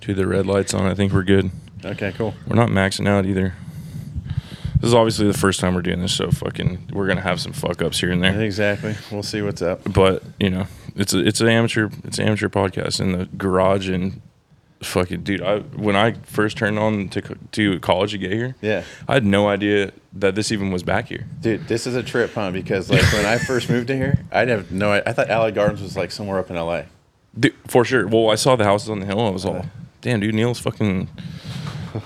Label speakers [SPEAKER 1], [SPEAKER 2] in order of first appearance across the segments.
[SPEAKER 1] Dude, the red light's on. I think we're good.
[SPEAKER 2] Okay, cool.
[SPEAKER 1] We're not maxing out either. This is obviously the first time we're doing this, so fucking we're gonna have some fuck ups here and there.
[SPEAKER 2] Exactly. We'll see what's up.
[SPEAKER 1] But you know, it's a it's an amateur it's an amateur podcast in the garage and fucking dude. I when I first turned on to to college to get here,
[SPEAKER 2] Yeah.
[SPEAKER 1] I had no idea that this even was back here.
[SPEAKER 2] Dude, this is a trip, huh? Because like when I first moved to here, I'd have no. I thought Allied Gardens was like somewhere up in L.A.
[SPEAKER 1] Dude, for sure. Well, I saw the houses on the hill. and I was all, damn, dude. Neil's fucking.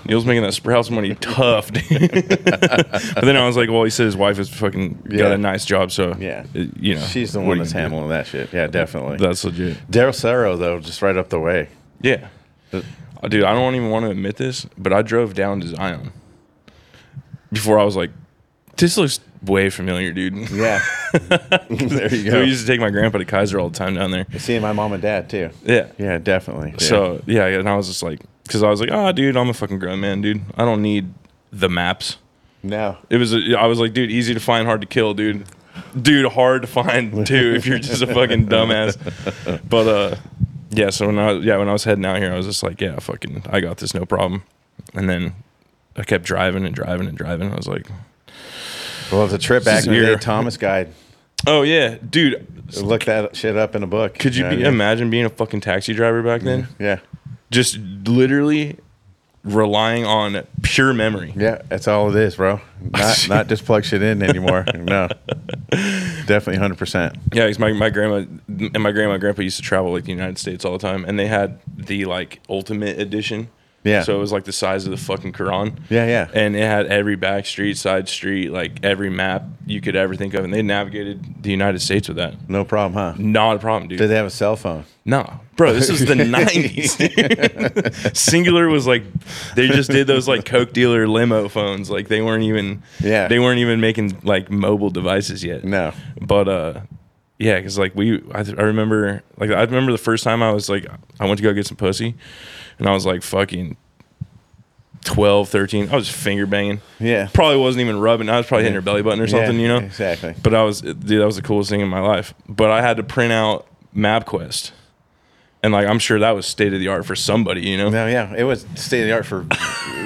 [SPEAKER 1] Neil's making that Sprouts money tough, dude. but then I was like, well, he said his wife has fucking got
[SPEAKER 2] Yeah.
[SPEAKER 1] a nice job, so
[SPEAKER 2] Yeah.
[SPEAKER 1] uh, you know,
[SPEAKER 2] She's the
[SPEAKER 1] what
[SPEAKER 2] one
[SPEAKER 1] you
[SPEAKER 2] that's
[SPEAKER 1] do?
[SPEAKER 2] handling that shit. Yeah, definitely.
[SPEAKER 1] That's legit.
[SPEAKER 2] Del Cerro though, just right up the way.
[SPEAKER 1] Yeah, Uh, dude. I don't even want to admit this, but I drove down to Zion before I was like, this looks way familiar, dude.
[SPEAKER 2] Yeah. there you go.
[SPEAKER 1] we used to take my grandpa to Kaiser all the time down there.
[SPEAKER 2] Seeing my mom and dad too.
[SPEAKER 1] Yeah.
[SPEAKER 2] Yeah, definitely. Yeah.
[SPEAKER 1] So yeah, and I was just like, because I was like, oh, dude, I'm a fucking grown man, dude. I don't need the maps.
[SPEAKER 2] no.
[SPEAKER 1] It was, I was like, dude, easy to find, hard to kill, dude. Dude, hard to find too if you're just a fucking dumbass. But uh, yeah. So when I was, yeah when I was heading out here, I was just like, yeah, fucking, I got this, no problem. And then I kept driving and driving and driving. I was like,
[SPEAKER 2] Well, it's a trip back
[SPEAKER 1] is
[SPEAKER 2] the
[SPEAKER 1] here.
[SPEAKER 2] Thomas guide.
[SPEAKER 1] oh yeah, dude.
[SPEAKER 2] Look that shit up in a book.
[SPEAKER 1] Could you
[SPEAKER 2] know
[SPEAKER 1] be,
[SPEAKER 2] I mean?
[SPEAKER 1] imagine being a fucking taxi driver back then? Mm-hmm.
[SPEAKER 2] Yeah.
[SPEAKER 1] Just literally relying on pure memory.
[SPEAKER 2] Yeah, that's all it is, bro. Not not just plug shit in anymore. No. Definitely hundred percent.
[SPEAKER 1] Yeah, because my, my grandma and my grandma and grandpa used to travel like the United States all the time, and they had the like ultimate edition.
[SPEAKER 2] Yeah.
[SPEAKER 1] So it was like the size of the fucking Quran.
[SPEAKER 2] Yeah, yeah.
[SPEAKER 1] And it had every back street, side street, like every map you could ever think of, and they navigated the United States with that.
[SPEAKER 2] No problem, huh?
[SPEAKER 1] Not a problem, dude.
[SPEAKER 2] Did they have a cell phone?
[SPEAKER 1] No, bro, this is the '90s. Cingular was like they just did those like Coke dealer limo phones. Like they weren't even
[SPEAKER 2] Yeah.
[SPEAKER 1] they weren't even making like mobile devices yet.
[SPEAKER 2] No.
[SPEAKER 1] But uh, yeah, because like we, I, I remember, like I remember the first time I was like, I went to go get some pussy, and I was like fucking 12, 13. I was finger banging.
[SPEAKER 2] Yeah.
[SPEAKER 1] Probably wasn't even rubbing. I was probably hitting her belly button or something,
[SPEAKER 2] Yeah,
[SPEAKER 1] you know.
[SPEAKER 2] Exactly.
[SPEAKER 1] But I was, dude, that was the coolest thing in my life. But I had to print out MapQuest, and like I'm sure that was state of the art for somebody, you know.
[SPEAKER 2] No, yeah, it was state of the art for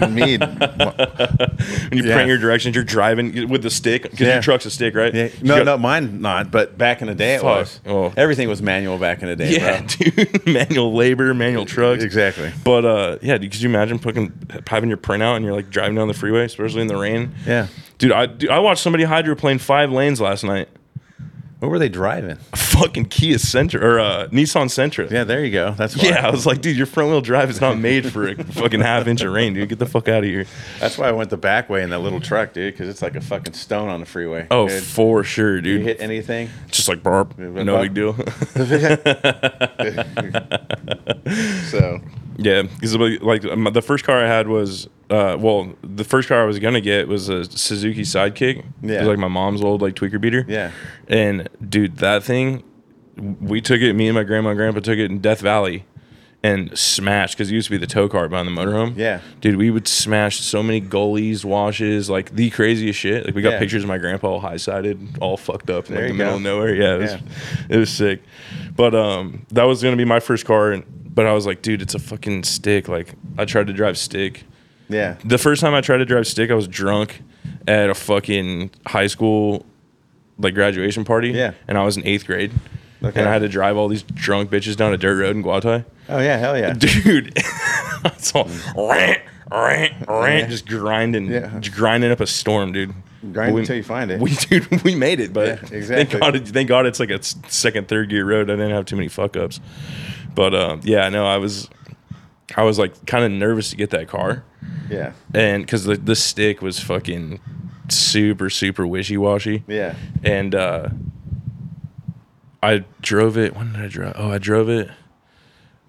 [SPEAKER 2] me.
[SPEAKER 1] When you
[SPEAKER 2] Yeah.
[SPEAKER 1] print your directions, you're driving with the stick because
[SPEAKER 2] Yeah.
[SPEAKER 1] your truck's a stick, right?
[SPEAKER 2] Yeah. No,
[SPEAKER 1] got-
[SPEAKER 2] no, mine not. But back in the day, it was.
[SPEAKER 1] Oh.
[SPEAKER 2] Everything was manual back in the day.
[SPEAKER 1] Yeah,
[SPEAKER 2] bro.
[SPEAKER 1] dude. manual labor, manual trucks.
[SPEAKER 2] Exactly.
[SPEAKER 1] But uh, yeah, could you imagine fucking having your printout and you're like driving down the freeway, especially in the rain?
[SPEAKER 2] Yeah.
[SPEAKER 1] Dude, I dude, I watched somebody hydroplane five lanes last night.
[SPEAKER 2] What were they driving?
[SPEAKER 1] A fucking Kia Sentra or uh, Nissan Sentra.
[SPEAKER 2] Yeah, there you go. That's why.
[SPEAKER 1] Yeah, I was like, dude, your front wheel drive is not made for a fucking half inch of rain, dude. Get the fuck out of here.
[SPEAKER 2] That's why I went the back way in that little truck, dude, because it's like a fucking stone on the freeway.
[SPEAKER 1] Oh,
[SPEAKER 2] dude.
[SPEAKER 1] for sure,
[SPEAKER 2] you
[SPEAKER 1] dude.
[SPEAKER 2] hit anything?
[SPEAKER 1] Just like barb, no big deal.
[SPEAKER 2] So
[SPEAKER 1] Yeah, because like the first car I had was uh, well, the first car I was gonna get was a Suzuki Sidekick.
[SPEAKER 2] Yeah.
[SPEAKER 1] it was like my mom's old like tweaker beater.
[SPEAKER 2] Yeah.
[SPEAKER 1] and dude, that thing, we took it. Me and my grandma and grandpa took it in Death Valley, and smashed because it used to be the tow car behind the motorhome.
[SPEAKER 2] Yeah.
[SPEAKER 1] dude, we would smash so many gullies, washes, like the craziest shit. Like we got
[SPEAKER 2] Yeah.
[SPEAKER 1] pictures of my grandpa all high sided, all fucked up in like, the
[SPEAKER 2] you
[SPEAKER 1] middle of nowhere. Yeah, it was,
[SPEAKER 2] Yeah.
[SPEAKER 1] it was sick. But um, that was gonna be my first car, and but I was like, dude, it's a fucking stick. Like I tried to drive stick.
[SPEAKER 2] Yeah,
[SPEAKER 1] The first time I tried to drive stick, I was drunk at a fucking high school like graduation party.
[SPEAKER 2] Yeah.
[SPEAKER 1] and I was in eighth grade,
[SPEAKER 2] Okay.
[SPEAKER 1] and I had to drive all these drunk bitches down a dirt road in Guatay.
[SPEAKER 2] oh yeah, hell yeah,
[SPEAKER 1] Dude, it's all rant, rant, rant, just grinding,
[SPEAKER 2] Yeah.
[SPEAKER 1] just grinding up a storm, dude.
[SPEAKER 2] grind
[SPEAKER 1] we,
[SPEAKER 2] until you find it.
[SPEAKER 1] We dude, we made it, but
[SPEAKER 2] Yeah,
[SPEAKER 1] thank
[SPEAKER 2] exactly.
[SPEAKER 1] God, it, thank God, it's like a second, third gear road. I didn't have too many fuck ups, but um, yeah, no, I was, I was like kind of nervous to get that car.
[SPEAKER 2] Yeah,
[SPEAKER 1] and because the, the stick was fucking super super wishy-washy.
[SPEAKER 2] Yeah,
[SPEAKER 1] and uh i drove it when did i drive oh i drove it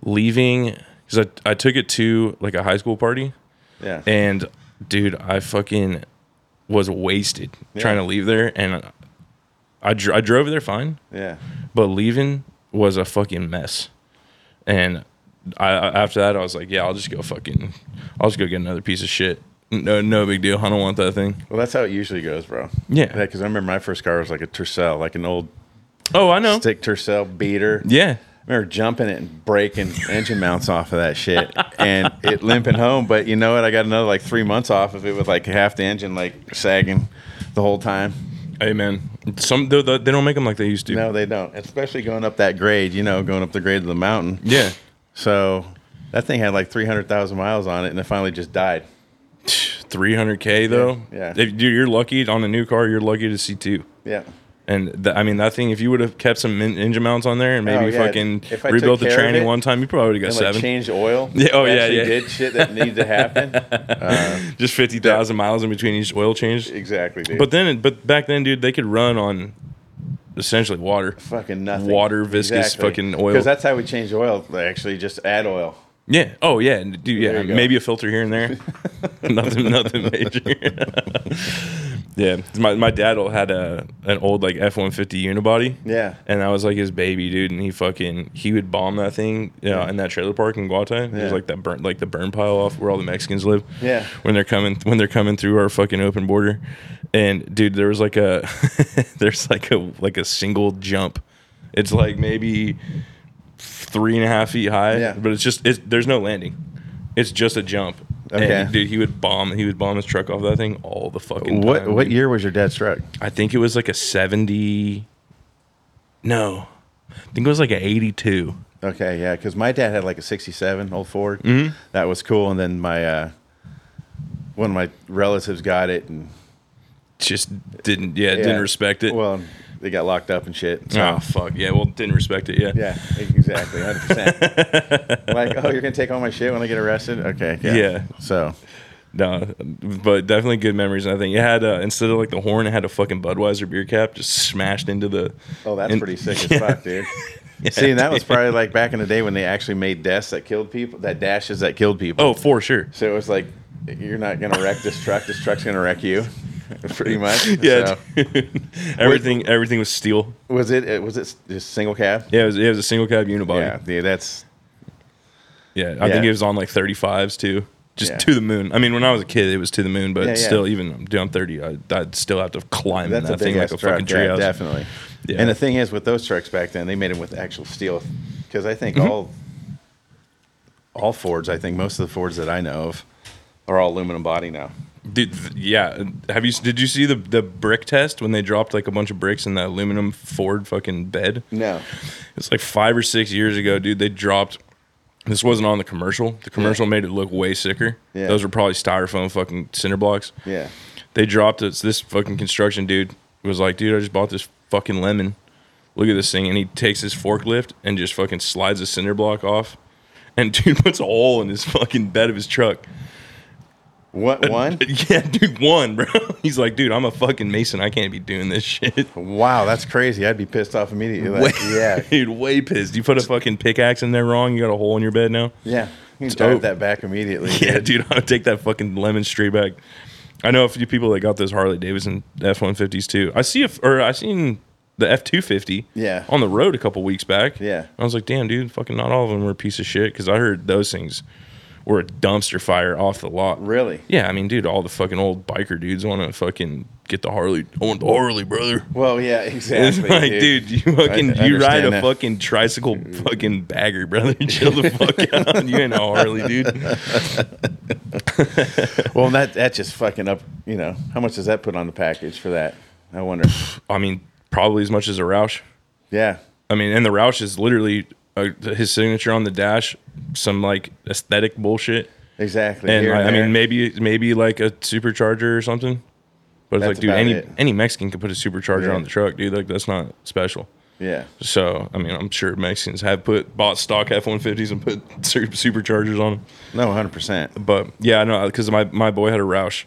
[SPEAKER 1] leaving because I, I took it to like a high school party.
[SPEAKER 2] Yeah,
[SPEAKER 1] and dude i fucking was wasted trying to leave there. And I, dr- I drove there fine.
[SPEAKER 2] Yeah.
[SPEAKER 1] but leaving was a fucking mess. And I, after that i was like yeah i'll just go fucking i'll just go get another piece of shit no no big deal i don't want that thing
[SPEAKER 2] Well, that's how it usually goes, bro.
[SPEAKER 1] Yeah.
[SPEAKER 2] because I remember my first car was like a Tercel, like an old
[SPEAKER 1] oh i know
[SPEAKER 2] stick Tercel beater.
[SPEAKER 1] yeah I
[SPEAKER 2] remember jumping it and breaking engine mounts off of that shit and it limping home. But you know what? I got another like three months off of it with like half the engine like sagging the whole time.
[SPEAKER 1] Hey man, some they don't make them like they used to.
[SPEAKER 2] No, they don't. Especially going up that grade, you know, going up the grade of the mountain.
[SPEAKER 1] Yeah,
[SPEAKER 2] So that thing had like 300,000 miles on it and it finally just died.
[SPEAKER 1] 300k though.
[SPEAKER 2] Yeah.
[SPEAKER 1] If, dude, you're lucky on a new car. You're lucky to see two.
[SPEAKER 2] Yeah.
[SPEAKER 1] And th- I mean that thing. If you would have kept some min- engine mounts on there and maybe
[SPEAKER 2] Oh, yeah.
[SPEAKER 1] fucking rebuilt the tranny
[SPEAKER 2] it
[SPEAKER 1] one time, you probably would have got
[SPEAKER 2] And like
[SPEAKER 1] seven.
[SPEAKER 2] changed oil.
[SPEAKER 1] Yeah, oh, yeah, yeah.
[SPEAKER 2] did shit that needed to happen. Uh,
[SPEAKER 1] Just fifty thousand miles in between each oil change.
[SPEAKER 2] exactly, dude.
[SPEAKER 1] But then, but back then, dude, they could run on essentially water.
[SPEAKER 2] fucking nothing.
[SPEAKER 1] Water, viscous fucking oil.
[SPEAKER 2] Because that's how we change oil. Actually just add oil.
[SPEAKER 1] Yeah. Oh yeah. Dude, yeah.
[SPEAKER 2] Go.
[SPEAKER 1] Maybe a filter here and there. nothing. Nothing major. yeah. My my dad had a an old like F one fifty unibody.
[SPEAKER 2] Yeah.
[SPEAKER 1] And that was like his baby, dude. And he fucking he would bomb that thing, you know,
[SPEAKER 2] Yeah.
[SPEAKER 1] in that trailer park in Guata. It was like that burn like the burn pile off where all the Mexicans live.
[SPEAKER 2] Yeah.
[SPEAKER 1] When they're coming when they're coming through our fucking open border. And dude, there was like a there's like a like a single jump. It's like maybe three and a half feet high.
[SPEAKER 2] Yeah.
[SPEAKER 1] But it's just it's there's no landing. It's just a jump.
[SPEAKER 2] Okay.
[SPEAKER 1] And, dude, he would bomb he would bomb his truck off that thing all the fucking
[SPEAKER 2] What
[SPEAKER 1] time.
[SPEAKER 2] what
[SPEAKER 1] dude.
[SPEAKER 2] year was your dad's truck?
[SPEAKER 1] I think it was like a 70. No. I think it was like an 82.
[SPEAKER 2] Okay, yeah, because my dad had like a '67 old Ford.
[SPEAKER 1] Mhm.
[SPEAKER 2] That was cool, and then my uh, one of my relatives got it, and
[SPEAKER 1] Just didn't, yeah,
[SPEAKER 2] yeah,
[SPEAKER 1] didn't respect it.
[SPEAKER 2] Well, they got locked up and shit. So,
[SPEAKER 1] oh, fuck. Yeah, well, didn't respect it. Yeah.
[SPEAKER 2] yeah, exactly, hundred percent. Like, oh, you're gonna take all my shit when I get arrested? Okay, yeah.
[SPEAKER 1] Yeah.
[SPEAKER 2] So
[SPEAKER 1] No, but definitely good memories. And I think it had, uh, instead of like the horn, it had a fucking Budweiser beer cap just smashed into the.
[SPEAKER 2] Oh, that's
[SPEAKER 1] in-
[SPEAKER 2] pretty sick as
[SPEAKER 1] Yeah.
[SPEAKER 2] fuck, dude.
[SPEAKER 1] Yeah,
[SPEAKER 2] See, and that was probably like back in the day when they actually made desks that killed people, that dashes that killed people.
[SPEAKER 1] Oh, for sure.
[SPEAKER 2] so it was like, you're not gonna wreck this truck. This truck's gonna wreck you, pretty much.
[SPEAKER 1] Yeah.
[SPEAKER 2] So,
[SPEAKER 1] everything, everything was steel.
[SPEAKER 2] was it? Was it just single cab?
[SPEAKER 1] Yeah, it was, it was a single cab unibody.
[SPEAKER 2] Yeah, dude, that's
[SPEAKER 1] Yeah, I think it was on like 35s too. Just
[SPEAKER 2] Yeah.
[SPEAKER 1] to the moon. I mean, when I was a kid, it was to the moon, but
[SPEAKER 2] Yeah, yeah.
[SPEAKER 1] still, even dude, I'm 30, I, I'd still have to climb
[SPEAKER 2] that's
[SPEAKER 1] that thing like a
[SPEAKER 2] truck.
[SPEAKER 1] fucking
[SPEAKER 2] Yeah, definitely.
[SPEAKER 1] Yeah.
[SPEAKER 2] And the thing is, with those trucks back then, they made them with actual steel, because I think
[SPEAKER 1] Mm-hmm.
[SPEAKER 2] all all Fords, I think most of the Fords that I know of, are all aluminum body now.
[SPEAKER 1] Dude, yeah. Have you? Did you see the the brick test when they dropped like a bunch of bricks in that aluminum Ford fucking bed?
[SPEAKER 2] No.
[SPEAKER 1] It's like five or six years ago, dude. They dropped. This wasn't on the commercial. The commercial made it look way sicker.
[SPEAKER 2] Yeah.
[SPEAKER 1] Those were probably styrofoam fucking cinder blocks.
[SPEAKER 2] Yeah.
[SPEAKER 1] They dropped it. This fucking construction dude was like, dude, I just bought this fucking lemon. Look at this thing. And he takes his forklift and just fucking slides a cinder block off. And dude puts a hole in his fucking bed of his truck.
[SPEAKER 2] What one?
[SPEAKER 1] Yeah, dude, one, bro. He's like, dude, I'm a fucking mason. I can't be doing this shit.
[SPEAKER 2] wow, that's crazy. I'd be pissed off immediately. Like, yeah.
[SPEAKER 1] dude, way pissed. You put a fucking pickaxe in there wrong. You got a hole in your bed now.
[SPEAKER 2] Yeah. You can drive that back immediately.
[SPEAKER 1] Yeah, dude, I would take that fucking lemon straight back. I know a few people that got those Harley Davidson F one fifties too. I see if or I seen the F two fifty
[SPEAKER 2] Yeah.
[SPEAKER 1] on the road a couple weeks back.
[SPEAKER 2] Yeah.
[SPEAKER 1] I was like, damn, dude, fucking not all of them were a piece of shit because I heard those things were a dumpster fire off the lot.
[SPEAKER 2] Really?
[SPEAKER 1] Yeah, I mean, dude, all the fucking old biker dudes want to fucking get the Harley. I want the Harley, brother.
[SPEAKER 2] Well, yeah,
[SPEAKER 1] It's
[SPEAKER 2] exactly.
[SPEAKER 1] like, dude, you fucking
[SPEAKER 2] I
[SPEAKER 1] you ride a
[SPEAKER 2] that.
[SPEAKER 1] fucking tricycle mm. fucking bagger, brother. Chill the fuck out. You ain't no Harley, dude.
[SPEAKER 2] Well, that that just fucking up. You know, how much does that put on the package for that? I wonder.
[SPEAKER 1] I mean, probably as much as a Roush.
[SPEAKER 2] Yeah.
[SPEAKER 1] I mean, and the Roush is literally uh, his signature on the dash, some like aesthetic bullshit,
[SPEAKER 2] Exactly.
[SPEAKER 1] and
[SPEAKER 2] Here
[SPEAKER 1] I, I mean, maybe maybe like a supercharger or something. But it's
[SPEAKER 2] That's
[SPEAKER 1] like, dude, any
[SPEAKER 2] it.
[SPEAKER 1] any Mexican could put a supercharger
[SPEAKER 2] Yeah.
[SPEAKER 1] on the truck, dude. Like that's not special.
[SPEAKER 2] yeah.
[SPEAKER 1] So I mean, I'm sure Mexicans have put bought stock F-150s and put superchargers on them.
[SPEAKER 2] No, hundred percent.
[SPEAKER 1] But yeah, I know because my my boy had a Roush,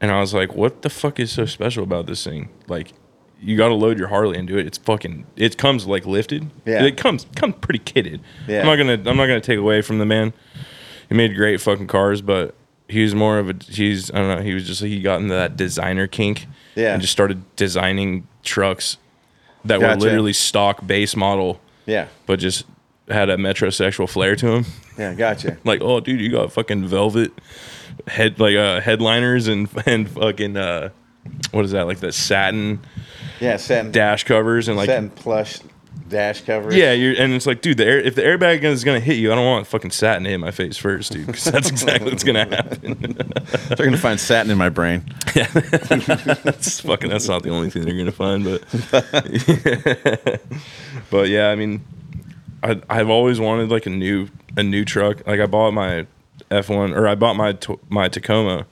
[SPEAKER 1] and I was like, what the fuck is so special about this thing? Like, you got to load your Harley into it. It's fucking. It comes like lifted.
[SPEAKER 2] Yeah.
[SPEAKER 1] It comes comes pretty kitted.
[SPEAKER 2] Yeah.
[SPEAKER 1] I'm not gonna I'm not gonna take away from the man. He made great fucking cars, but he was more of a he's I don't know. He was just he got into that designer kink.
[SPEAKER 2] Yeah.
[SPEAKER 1] And just started designing trucks that
[SPEAKER 2] Gotcha.
[SPEAKER 1] were literally stock base model,
[SPEAKER 2] Yeah.
[SPEAKER 1] but just had a metrosexual flair to him.
[SPEAKER 2] Yeah. Gotcha.
[SPEAKER 1] like, oh, dude, you got fucking velvet head like uh, headliners and and fucking uh, what is that like the satin
[SPEAKER 2] Yeah. Satin.
[SPEAKER 1] dash covers and like
[SPEAKER 2] satin plush dash covers.
[SPEAKER 1] Yeah, you're, and it's like, dude, the air, if the airbag is gonna hit you, I don't want fucking satin to hit my face first, dude, because that's exactly what's gonna happen.
[SPEAKER 2] they're gonna find satin in my brain.
[SPEAKER 1] Yeah, that's fucking. That's not the only thing they're gonna find, but, but yeah, I mean, I I've always wanted like a new a new truck. Like I bought my F one or I bought my my Tacoma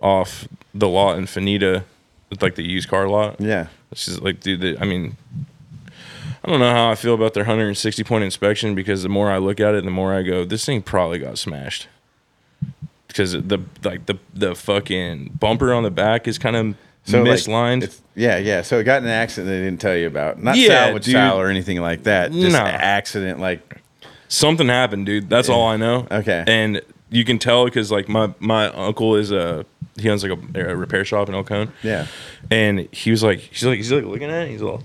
[SPEAKER 1] off the lot in Finita, like the used car lot.
[SPEAKER 2] Yeah.
[SPEAKER 1] Just like, dude, they, I mean, I don't know how I feel about their 160 point inspection because the more I look at it, the more I go, this thing probably got smashed. Because the like the the fucking bumper on the back is kind of
[SPEAKER 2] So
[SPEAKER 1] mislined.
[SPEAKER 2] it's- yeah, yeah. So it got in an accident they didn't tell you about. Not
[SPEAKER 1] Yeah,
[SPEAKER 2] salvage
[SPEAKER 1] dude.
[SPEAKER 2] style or anything like that. Just an accident. Like
[SPEAKER 1] Something happened, dude. That's all I know.
[SPEAKER 2] Okay.
[SPEAKER 1] And you can tell because like my my uncle is a he owns like a, a repair shop in El Cajon.
[SPEAKER 2] yeah,
[SPEAKER 1] And he was like, he's like, he's like looking at it. He's all,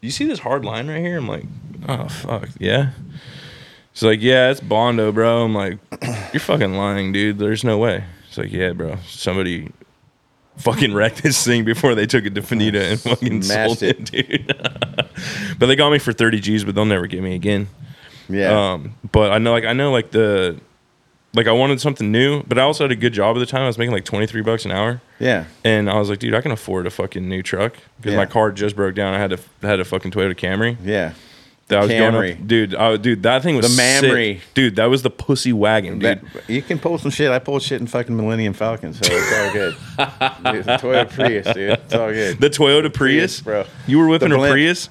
[SPEAKER 1] you see this hard line right here? I'm like, oh fuck, yeah. He's like, yeah, it's Bondo, bro. I'm like, you're fucking lying, dude. There's no way. He's like, yeah, bro. Somebody fucking wrecked this thing before they took it to Finita and fucking sold
[SPEAKER 2] Smashed
[SPEAKER 1] it, dude. but they got me for 30 G's, but they'll never get me again.
[SPEAKER 2] yeah.
[SPEAKER 1] Um, but I know, like, I know, like the, like I wanted something new, but I also had a good job at the time. I was making like 23 bucks an hour.
[SPEAKER 2] yeah.
[SPEAKER 1] And I was like, dude, I can afford a fucking new truck because
[SPEAKER 2] Yeah.
[SPEAKER 1] my car just broke down. I had a had a fucking Toyota Camry
[SPEAKER 2] Yeah.
[SPEAKER 1] that I was going
[SPEAKER 2] Camry.
[SPEAKER 1] up, dude. I, dude, that thing was
[SPEAKER 2] The Mamry.
[SPEAKER 1] dude. That was the pussy wagon, dude.
[SPEAKER 2] That- you can pull some shit. I pulled shit in fucking Millennium Falcon, so it's all good. Dude, the Toyota Prius, dude. It's all good.
[SPEAKER 1] the Toyota Prius,
[SPEAKER 2] Prius, bro.
[SPEAKER 1] You were whipping
[SPEAKER 2] The
[SPEAKER 1] a
[SPEAKER 2] blimp.
[SPEAKER 1] Prius,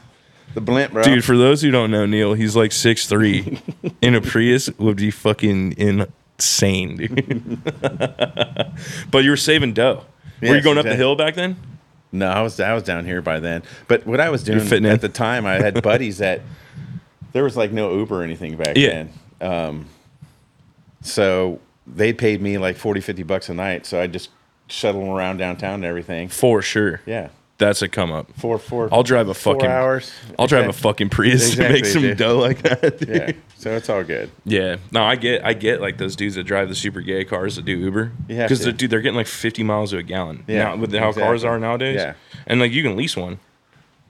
[SPEAKER 2] The blimp, bro.
[SPEAKER 1] dude. For those who don't know, Neil, he's like six three. In a Prius would be fucking insane, dude. but you were saving dough. were you
[SPEAKER 2] Yes,
[SPEAKER 1] going up the hill back then?
[SPEAKER 2] No, I was I was down here by then. But what I was doing
[SPEAKER 1] fitting in.
[SPEAKER 2] at the time, I had buddies that there was like no Uber or anything back
[SPEAKER 1] Yeah.
[SPEAKER 2] then. Um, so they paid me like 40, 50 bucks a night. So I just shuttle them around downtown and everything.
[SPEAKER 1] For sure.
[SPEAKER 2] Yeah,
[SPEAKER 1] That's a come up.
[SPEAKER 2] four four.
[SPEAKER 1] I'll drive a
[SPEAKER 2] four
[SPEAKER 1] fucking-
[SPEAKER 2] hours.
[SPEAKER 1] I'll drive a fucking Prius to make some
[SPEAKER 2] dude.
[SPEAKER 1] dough like that. dude.
[SPEAKER 2] Yeah, so it's all good.
[SPEAKER 1] Yeah, no, I get, I get like those dudes that drive the super gay cars that do Uber.
[SPEAKER 2] You have
[SPEAKER 1] because
[SPEAKER 2] to.
[SPEAKER 1] dude, they're getting like fifty miles to a gallon.
[SPEAKER 2] Yeah,
[SPEAKER 1] now, with how cars
[SPEAKER 2] exactly.
[SPEAKER 1] are nowadays.
[SPEAKER 2] Yeah.
[SPEAKER 1] and like you can lease one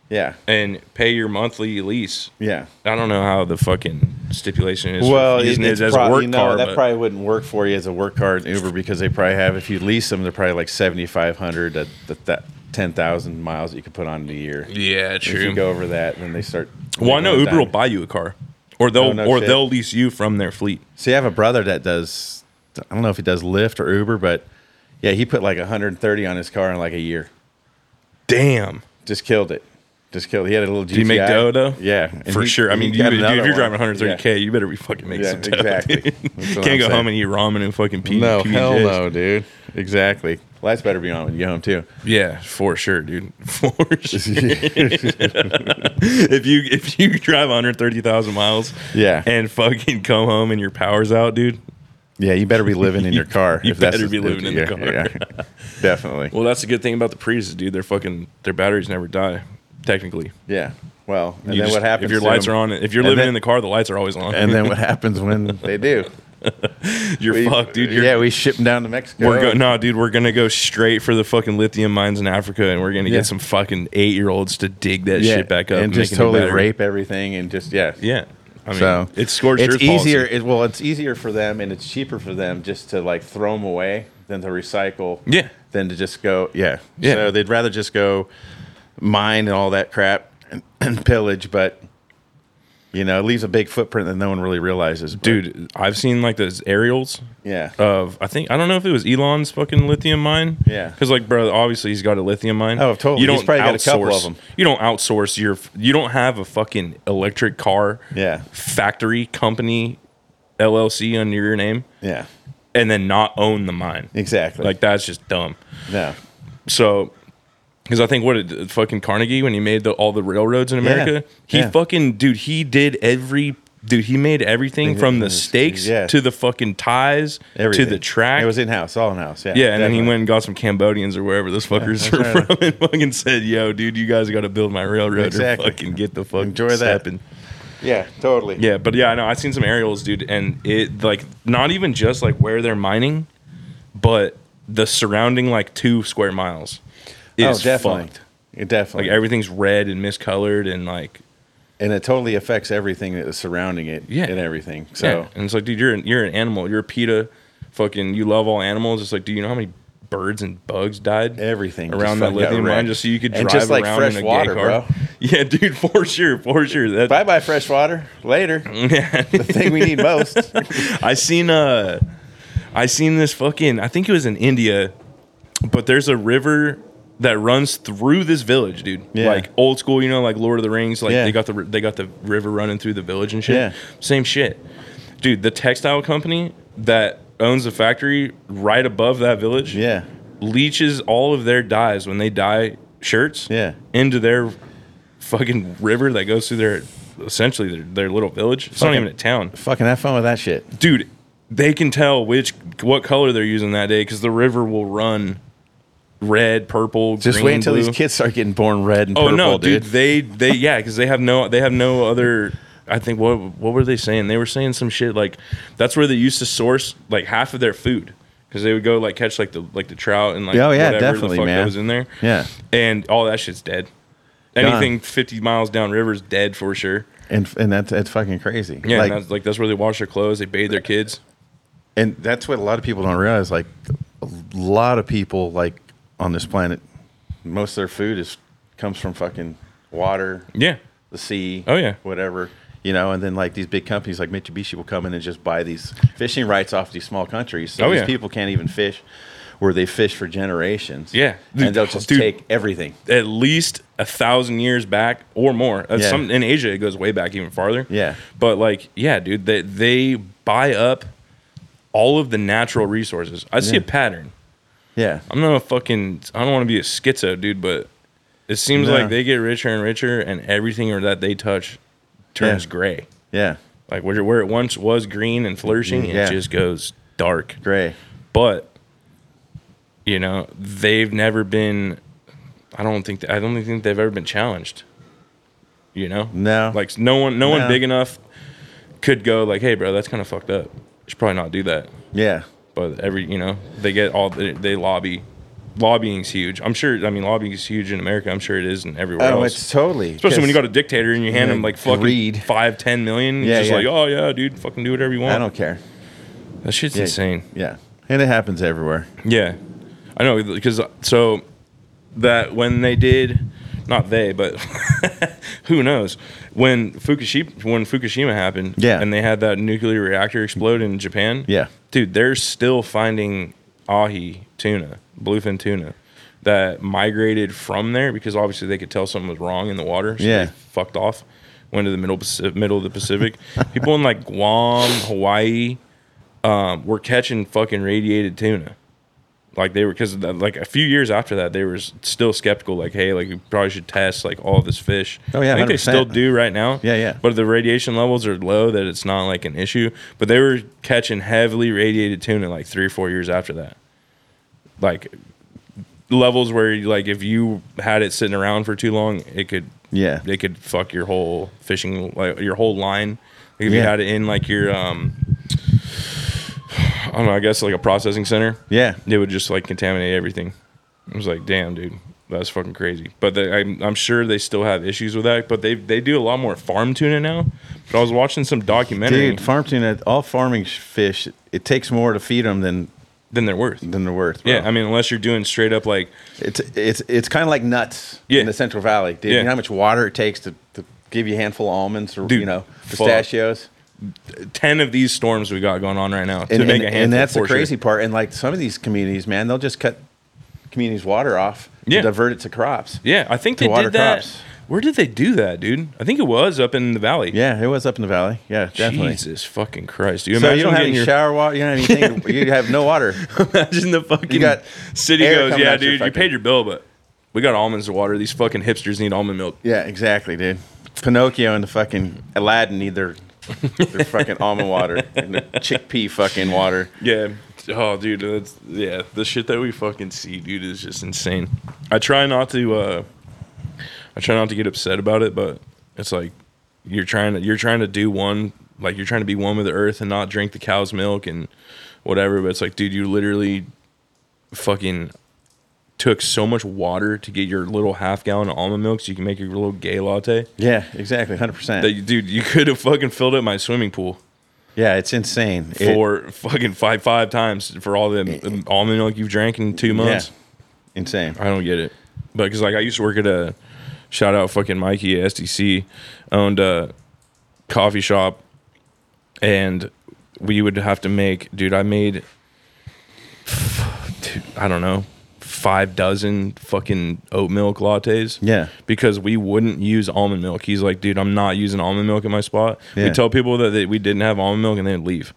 [SPEAKER 2] Yeah,
[SPEAKER 1] and pay your monthly lease.
[SPEAKER 2] yeah.
[SPEAKER 1] I don't know how the fucking stipulation is.
[SPEAKER 2] Well,
[SPEAKER 1] for
[SPEAKER 2] it,
[SPEAKER 1] using it
[SPEAKER 2] it's
[SPEAKER 1] as a work
[SPEAKER 2] you know,
[SPEAKER 1] car.
[SPEAKER 2] that
[SPEAKER 1] but-
[SPEAKER 2] probably wouldn't work for you as a work car in Uber because they probably have if you lease them, they're probably like seventy five hundred That the, that ten thousand miles that you could put on in a year.
[SPEAKER 1] yeah, true.
[SPEAKER 2] If you go over that, then they start.
[SPEAKER 1] well, I know Uber will buy you a car, or they'll
[SPEAKER 2] Oh, no
[SPEAKER 1] or
[SPEAKER 2] shit.
[SPEAKER 1] they'll lease you from their fleet.
[SPEAKER 2] See, I have a brother that does. I don't know if he does Lyft or Uber, but yeah, he put like 130 on his car in like a year.
[SPEAKER 1] Damn,
[SPEAKER 2] Just killed it. Just killed. It. He had a little. GTI.
[SPEAKER 1] he make dough, though?
[SPEAKER 2] Yeah, and
[SPEAKER 1] for
[SPEAKER 2] he-
[SPEAKER 1] sure. I
[SPEAKER 2] he
[SPEAKER 1] mean, you,
[SPEAKER 2] got
[SPEAKER 1] dude, if you're driving
[SPEAKER 2] one.
[SPEAKER 1] 130k, you better be fucking making
[SPEAKER 2] Yeah,
[SPEAKER 1] some dough.
[SPEAKER 2] exactly.
[SPEAKER 1] dude.
[SPEAKER 2] That's what
[SPEAKER 1] Can't
[SPEAKER 2] I'm
[SPEAKER 1] go
[SPEAKER 2] saying.
[SPEAKER 1] home and eat ramen and fucking P-
[SPEAKER 2] No, hell no, dude. Exactly. Lights better be on when you get home too.
[SPEAKER 1] Yeah, for sure, dude. For sure. if you if you drive 130,000 miles,
[SPEAKER 2] Yeah.
[SPEAKER 1] and fucking come home and your power's out, dude.
[SPEAKER 2] Yeah, you better be living in your car.
[SPEAKER 1] You
[SPEAKER 2] if that's
[SPEAKER 1] better be living in the car.
[SPEAKER 2] yeah. definitely.
[SPEAKER 1] Well, that's the good thing about the Priuses, dude. They're fucking their batteries never die. Technically,
[SPEAKER 2] Yeah. Well, and
[SPEAKER 1] You
[SPEAKER 2] then
[SPEAKER 1] just-
[SPEAKER 2] what happens
[SPEAKER 1] if your lights
[SPEAKER 2] them-
[SPEAKER 1] are on? If you're living
[SPEAKER 2] then-
[SPEAKER 1] in the car, the lights are always on.
[SPEAKER 2] And then what happens when they do?
[SPEAKER 1] you're
[SPEAKER 2] We-
[SPEAKER 1] fucked, dude. You're,
[SPEAKER 2] yeah, we ship them down to Mexico.
[SPEAKER 1] We're going, no, dude. We're gonna go straight for the fucking lithium mines in Africa, and we're gonna
[SPEAKER 2] Yeah.
[SPEAKER 1] get some fucking eight year olds to dig that
[SPEAKER 2] yeah,
[SPEAKER 1] shit back up
[SPEAKER 2] and just
[SPEAKER 1] make a new
[SPEAKER 2] totally rape everything and just yeah.
[SPEAKER 1] Yeah, I mean,
[SPEAKER 2] so
[SPEAKER 1] it's scorched
[SPEAKER 2] It's easier. It, well, it's easier for them and it's cheaper for them just to like throw them away than to recycle.
[SPEAKER 1] Yeah.
[SPEAKER 2] Than to just go. Yeah.
[SPEAKER 1] Yeah.
[SPEAKER 2] So they'd rather just go mine and all that crap and, and pillage, but you know, it leaves a big footprint that no one really realizes. But,
[SPEAKER 1] dude. I've seen like those aerials
[SPEAKER 2] Yeah.
[SPEAKER 1] of I think I don't know if it was Elon's fucking lithium mine.
[SPEAKER 2] Yeah.
[SPEAKER 1] because like bro, obviously he's got a lithium mine.
[SPEAKER 2] Oh, totally.
[SPEAKER 1] You
[SPEAKER 2] He's
[SPEAKER 1] don't
[SPEAKER 2] probably got a couple
[SPEAKER 1] outsource-
[SPEAKER 2] of 'em.
[SPEAKER 1] You don't outsource your. You don't have a fucking electric car
[SPEAKER 2] yeah.
[SPEAKER 1] factory company LLC under your name
[SPEAKER 2] Yeah.
[SPEAKER 1] and then not own the mine.
[SPEAKER 2] Exactly.
[SPEAKER 1] Like that's just dumb.
[SPEAKER 2] no.
[SPEAKER 1] So, because I think what did uh, fucking Carnegie when he made the, all the railroads in America, he
[SPEAKER 2] yeah.
[SPEAKER 1] fucking dude, he did every dude, he made everything from the stakes
[SPEAKER 2] Yeah.
[SPEAKER 1] to the fucking ties
[SPEAKER 2] Everything.
[SPEAKER 1] to the track.
[SPEAKER 2] It was in house, all in house. Yeah.
[SPEAKER 1] yeah, and then he
[SPEAKER 2] definitely.
[SPEAKER 1] went and got some Cambodians or wherever those fuckers are
[SPEAKER 2] that's
[SPEAKER 1] from, and fucking said, "Yo, dude, you guys got to build my railroad
[SPEAKER 2] Exactly.
[SPEAKER 1] or fucking get the fuck
[SPEAKER 2] Enjoy that.
[SPEAKER 1] stepping."
[SPEAKER 2] Yeah, totally.
[SPEAKER 1] Yeah, but yeah, I know. I've seen some aerials, dude, and it like not even just like where they're mining, but the surrounding like two square miles
[SPEAKER 2] Oh, definitely.
[SPEAKER 1] fucked.
[SPEAKER 2] Yeah, definitely.
[SPEAKER 1] Like everything's red and miscolored, and like
[SPEAKER 2] and it totally affects everything that is surrounding it
[SPEAKER 1] Yeah.
[SPEAKER 2] and everything. So
[SPEAKER 1] yeah. and it's like, dude, you're an, you're an animal. You're a PETA. Fucking, you love all animals. It's like, do you know how many birds and bugs died?
[SPEAKER 2] everything
[SPEAKER 1] around that lithium mine just so you could drive
[SPEAKER 2] and just like
[SPEAKER 1] around
[SPEAKER 2] fresh
[SPEAKER 1] in a
[SPEAKER 2] water,
[SPEAKER 1] gay car.
[SPEAKER 2] bro.
[SPEAKER 1] Yeah, dude, for sure, for sure. That
[SPEAKER 2] Bye bye fresh water. Later.
[SPEAKER 1] yeah.
[SPEAKER 2] the thing we need most.
[SPEAKER 1] I seen uh I seen this fucking I think it was in India, but there's a river that runs through this village, dude.
[SPEAKER 2] Yeah.
[SPEAKER 1] Like old school, you know, like Lord of the Rings, like
[SPEAKER 2] Yeah.
[SPEAKER 1] they got the they got the river running through the village and shit.
[SPEAKER 2] Yeah.
[SPEAKER 1] Same shit. Dude, the textile company that owns the factory right above that village
[SPEAKER 2] Yeah.
[SPEAKER 1] leaches all of their dyes when they dye shirts
[SPEAKER 2] Yeah.
[SPEAKER 1] into their fucking river that goes through their essentially their, their little village. It's not
[SPEAKER 2] Fucking-
[SPEAKER 1] even a town
[SPEAKER 2] Fucking have fun with that shit.
[SPEAKER 1] dude they can tell which what color they're using that day because the river will run red purple
[SPEAKER 2] Just
[SPEAKER 1] green,
[SPEAKER 2] wait until
[SPEAKER 1] blue.
[SPEAKER 2] these kids start getting born red and
[SPEAKER 1] oh,
[SPEAKER 2] purple.
[SPEAKER 1] oh purple, no
[SPEAKER 2] dude.
[SPEAKER 1] dude they they yeah because they have no they have no other i think what what were they saying they were saying some shit like that's where they used to source like half of their food because they would go like catch like the like the trout and like
[SPEAKER 2] Oh, yeah,
[SPEAKER 1] whatever
[SPEAKER 2] definitely, man.
[SPEAKER 1] that was in there
[SPEAKER 2] Yeah.
[SPEAKER 1] and all that shit's dead anything 50 miles down river is dead for sure
[SPEAKER 2] And and that's it's fucking crazy.
[SPEAKER 1] yeah
[SPEAKER 2] Like,
[SPEAKER 1] and that's like that's where they wash their clothes they bathe their kids
[SPEAKER 2] and that's what a lot of people don't realize. Like a lot of people like on this planet, most of their food is comes from fucking water,
[SPEAKER 1] yeah
[SPEAKER 2] the sea.
[SPEAKER 1] Oh, yeah.
[SPEAKER 2] whatever. You know, and then like these big companies like Mitsubishi will come in and just buy these fishing rights off these small countries. So
[SPEAKER 1] Oh,
[SPEAKER 2] these
[SPEAKER 1] yeah.
[SPEAKER 2] people can't even fish where they fish for generations.
[SPEAKER 1] Yeah.
[SPEAKER 2] and they'll just
[SPEAKER 1] Dude.
[SPEAKER 2] take everything.
[SPEAKER 1] at least a thousand years back or more.
[SPEAKER 2] Yeah.
[SPEAKER 1] Some in Asia it goes way back even farther.
[SPEAKER 2] Yeah.
[SPEAKER 1] But like, yeah, dude, they they buy up all of the natural resources. I see
[SPEAKER 2] Yeah.
[SPEAKER 1] a pattern.
[SPEAKER 2] Yeah,
[SPEAKER 1] I'm not a fucking. I don't want to be a schizo, dude, but it seems
[SPEAKER 2] No.
[SPEAKER 1] like they get richer and richer, and everything or that they touch turns
[SPEAKER 2] Yeah.
[SPEAKER 1] gray.
[SPEAKER 2] yeah,
[SPEAKER 1] Like where where it once was green and flourishing,
[SPEAKER 2] Yeah.
[SPEAKER 1] it just goes dark.
[SPEAKER 2] gray.
[SPEAKER 1] But you know, they've never been. I don't think I don't think they've ever been challenged. You know,
[SPEAKER 2] No.
[SPEAKER 1] like no one, no one big enough could go like, "Hey, bro, that's kind of fucked up. You should probably not do that."
[SPEAKER 2] Yeah,
[SPEAKER 1] But every, you know, they get all they, they lobby. Lobbying's huge. I'm sure. I mean, lobbying is huge in America. I'm sure it is in everywhere
[SPEAKER 2] oh,
[SPEAKER 1] else.
[SPEAKER 2] it's totally.
[SPEAKER 1] Especially when you got a dictator and you hand him like fucking
[SPEAKER 2] greed.
[SPEAKER 1] five, ten million.
[SPEAKER 2] Yeah,
[SPEAKER 1] Yeah, just
[SPEAKER 2] yeah.
[SPEAKER 1] like, oh yeah, dude, fucking do whatever you want.
[SPEAKER 2] I don't care.
[SPEAKER 1] that shit's
[SPEAKER 2] Yeah.
[SPEAKER 1] insane.
[SPEAKER 2] Yeah, and it happens everywhere.
[SPEAKER 1] Yeah, I know because uh, so that when they did, not they, but who knows when Fukushima when Fukushima happened,
[SPEAKER 2] Yeah.
[SPEAKER 1] and they had that nuclear reactor explode in Japan,
[SPEAKER 2] Yeah.
[SPEAKER 1] Dude, they're still finding ahi tuna, bluefin tuna. That migrated from there because obviously they could tell something was wrong in the water. So
[SPEAKER 2] Yeah.
[SPEAKER 1] they fucked off, went to the middle middle of the Pacific. People in like Guam, Hawaii, um, were catching fucking radiated tuna. Like they were because like a few years after that, they were still skeptical. Like, hey, like we probably should test like all this fish.
[SPEAKER 2] Oh, yeah,
[SPEAKER 1] I think they
[SPEAKER 2] 100%.
[SPEAKER 1] still do right now.
[SPEAKER 2] Yeah, yeah.
[SPEAKER 1] But the radiation levels are low that it's not like an issue. But they were catching heavily radiated tuna like three or four years after that. Like levels where like if you had it sitting around for too long, it could
[SPEAKER 2] Yeah.
[SPEAKER 1] it could fuck your whole fishing like your whole line. Like if you had it in like your um I don't know, I guess like a processing center,
[SPEAKER 2] Yeah.
[SPEAKER 1] it would just like contaminate everything. I was like, damn, dude, that's fucking crazy. But they, I'm, I'm sure they still have issues with that. But they they do a lot more farm tuna now. But I was watching some documentary
[SPEAKER 2] Dude, farm tuna, all farming fish, it takes more to feed them than
[SPEAKER 1] than they're worth.
[SPEAKER 2] than they're worth. bro.
[SPEAKER 1] Yeah, I mean, unless you're doing straight up like
[SPEAKER 2] it's it's it's kind of like nuts
[SPEAKER 1] Yeah.
[SPEAKER 2] in the Central Valley. Dude,
[SPEAKER 1] Yeah.
[SPEAKER 2] you know how much water it takes to, to give you a handful of almonds or
[SPEAKER 1] Dude,
[SPEAKER 2] you know pistachios.
[SPEAKER 1] Ten of these storms we got going on right now to
[SPEAKER 2] And,
[SPEAKER 1] make
[SPEAKER 2] and,
[SPEAKER 1] a handful.
[SPEAKER 2] and that's the
[SPEAKER 1] for sure.
[SPEAKER 2] crazy part. And like some of these communities, man, they'll just cut communities' water off
[SPEAKER 1] Yeah.
[SPEAKER 2] to divert it to crops.
[SPEAKER 1] Yeah, I think they
[SPEAKER 2] water
[SPEAKER 1] did that.
[SPEAKER 2] crops.
[SPEAKER 1] Where did they do that, dude? I think it was up in the valley.
[SPEAKER 2] Yeah, it was up in the valley. Yeah, definitely.
[SPEAKER 1] Jesus fucking Christ! Do you
[SPEAKER 2] So
[SPEAKER 1] imagine
[SPEAKER 2] you don't have any
[SPEAKER 1] your,
[SPEAKER 2] shower water. You don't have anything. you have no water.
[SPEAKER 1] Imagine the fucking
[SPEAKER 2] You got
[SPEAKER 1] city goes, yeah, dude, you paid your bill, but we got almonds to water. These fucking hipsters need almond milk.
[SPEAKER 2] Yeah, exactly, dude. Pinocchio and the fucking Aladdin need their their fucking almond water and the chickpea fucking water.
[SPEAKER 1] Yeah. Oh, dude, that's yeah. The shit that we fucking see, dude, is just insane. I try not to. uh I try not to get upset about it, but it's like you're trying to you're trying to do one like you're trying to be one with the earth and not drink the cow's milk and whatever. But it's like, dude, you literally fucking took so much water to get your little half gallon of almond milk so you can make your little gay latte.
[SPEAKER 2] Yeah, exactly, hundred percent.
[SPEAKER 1] You, dude, you could have fucking filled up my swimming pool
[SPEAKER 2] Yeah, it's insane. It-
[SPEAKER 1] for fucking five five times for all the almond milk you've drank in two months.
[SPEAKER 2] yeah, insane.
[SPEAKER 1] I don't get it. But because like I used to work at a shout out fucking Mikey at SDC owned a coffee shop, and we would have to make dude. I made two, I don't know five dozen fucking oat milk lattes.
[SPEAKER 2] Yeah.
[SPEAKER 1] because we wouldn't use almond milk. He's like, dude, I'm not using almond milk in my spot.
[SPEAKER 2] Yeah.
[SPEAKER 1] We tell people that we didn't have almond milk and they'd leave.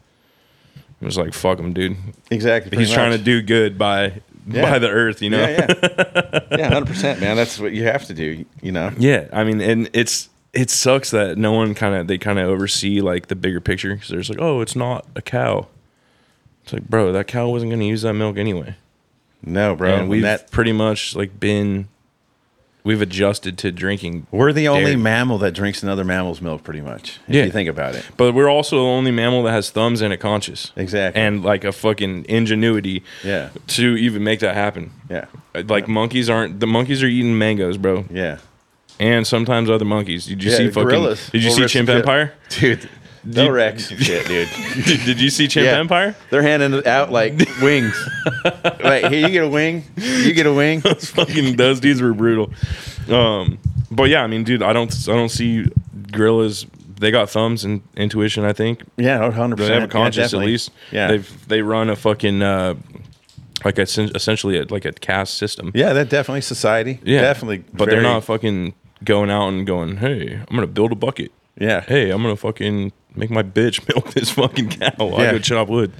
[SPEAKER 1] It was like, fuck him, dude.
[SPEAKER 2] Exactly.
[SPEAKER 1] He's
[SPEAKER 2] pretty
[SPEAKER 1] trying to do good by
[SPEAKER 2] Yeah.
[SPEAKER 1] by the earth, you know.
[SPEAKER 2] Yeah, yeah, yeah, hundred percent, man. That's what you have to do. You know.
[SPEAKER 1] Yeah, I mean, and it's it sucks that no one kind of they kind of oversee like the bigger picture because there's like, oh, it's not a cow. It's like, bro, that cow wasn't going to use that milk anyway,
[SPEAKER 2] No, bro.
[SPEAKER 1] and we've
[SPEAKER 2] that,
[SPEAKER 1] pretty much like been we've adjusted to drinking,
[SPEAKER 2] we're the only
[SPEAKER 1] dairy.
[SPEAKER 2] mammal that drinks another mammal's milk, pretty much. If
[SPEAKER 1] Yeah.
[SPEAKER 2] you think about it.
[SPEAKER 1] but we're also the only mammal that has thumbs and a conscious,
[SPEAKER 2] Exactly.
[SPEAKER 1] and like a fucking ingenuity,
[SPEAKER 2] Yeah.
[SPEAKER 1] to even make that happen.
[SPEAKER 2] Yeah.
[SPEAKER 1] Uh, like monkeys aren't the monkeys are eating mangoes, bro,
[SPEAKER 2] Yeah.
[SPEAKER 1] and sometimes other monkeys. Did you
[SPEAKER 2] Yeah,
[SPEAKER 1] see fucking?
[SPEAKER 2] gorillas
[SPEAKER 1] Did you see Chimp. Empire?
[SPEAKER 2] Dude, they'll wreck some shit, dude.
[SPEAKER 1] did, did you see Chimp
[SPEAKER 2] Yeah.
[SPEAKER 1] Empire?
[SPEAKER 2] They're handing out like wings. Wait, here you get a wing. You get a wing.
[SPEAKER 1] Those fucking those dudes were brutal. Um, but yeah, I mean, dude, I don't, I don't see gorillas. They got thumbs and intuition. I think
[SPEAKER 2] Yeah, hundred percent.
[SPEAKER 1] they
[SPEAKER 2] percent.
[SPEAKER 1] have a conscience at least.
[SPEAKER 2] Yeah.
[SPEAKER 1] they've they run a fucking uh, like a, essentially a, like a caste system.
[SPEAKER 2] yeah, that definitely society.
[SPEAKER 1] Yeah,
[SPEAKER 2] definitely.
[SPEAKER 1] But they're
[SPEAKER 2] very-
[SPEAKER 1] not fucking going out and going, hey, I'm gonna build a bucket.
[SPEAKER 2] Yeah,
[SPEAKER 1] Hey, I'm gonna fucking make my bitch milk this fucking cow. while I
[SPEAKER 2] Yeah.
[SPEAKER 1] go chop wood.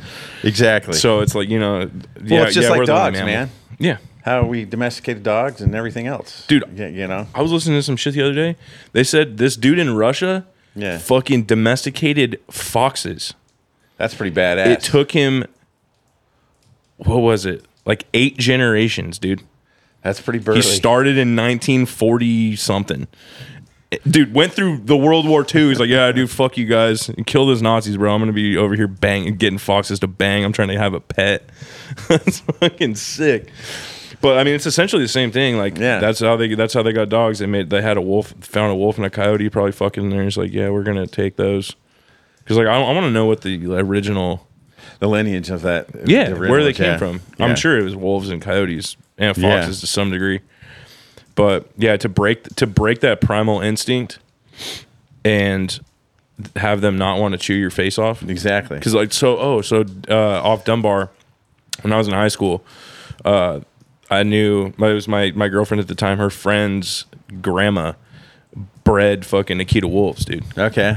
[SPEAKER 2] exactly.
[SPEAKER 1] So it's like you know, yeah,
[SPEAKER 2] it's just
[SPEAKER 1] yeah,
[SPEAKER 2] like dogs, man.
[SPEAKER 1] Yeah,
[SPEAKER 2] how we domesticated dogs and everything else,
[SPEAKER 1] Dude.
[SPEAKER 2] Yeah, you know.
[SPEAKER 1] I was listening to some shit the other day. They said this dude in Russia
[SPEAKER 2] Yeah.
[SPEAKER 1] fucking domesticated foxes.
[SPEAKER 2] That's pretty badass.
[SPEAKER 1] It took him what was it? Like eight generations, dude.
[SPEAKER 2] That's pretty burly.
[SPEAKER 1] He started in 1940 something. Dude went through the World War II. He's like, yeah, dude, fuck you guys, and kill those Nazis, bro. I'm gonna be over here banging, getting foxes to bang. I'm trying to have a pet. That's fucking sick. But I mean, it's essentially the same thing. Like,
[SPEAKER 2] Yeah.
[SPEAKER 1] that's how they that's how they got dogs. They made they had a wolf, found a wolf and a coyote, probably fucking. There, He's like, yeah, we're gonna take those. Because like, I, I want to know what the original,
[SPEAKER 2] the lineage of that.
[SPEAKER 1] yeah, where they came
[SPEAKER 2] yeah.
[SPEAKER 1] from.
[SPEAKER 2] Yeah.
[SPEAKER 1] I'm sure it was wolves and coyotes and
[SPEAKER 2] Yeah.
[SPEAKER 1] foxes to some degree. But yeah, to break to break that primal instinct and have them not want to chew your face off.
[SPEAKER 2] Exactly.
[SPEAKER 1] Because like so, oh, so uh, off Dunbar, when I was in high school, uh, I knew it was my my girlfriend at the time. Her friend's grandma bred fucking Akita wolves, dude.
[SPEAKER 2] Okay.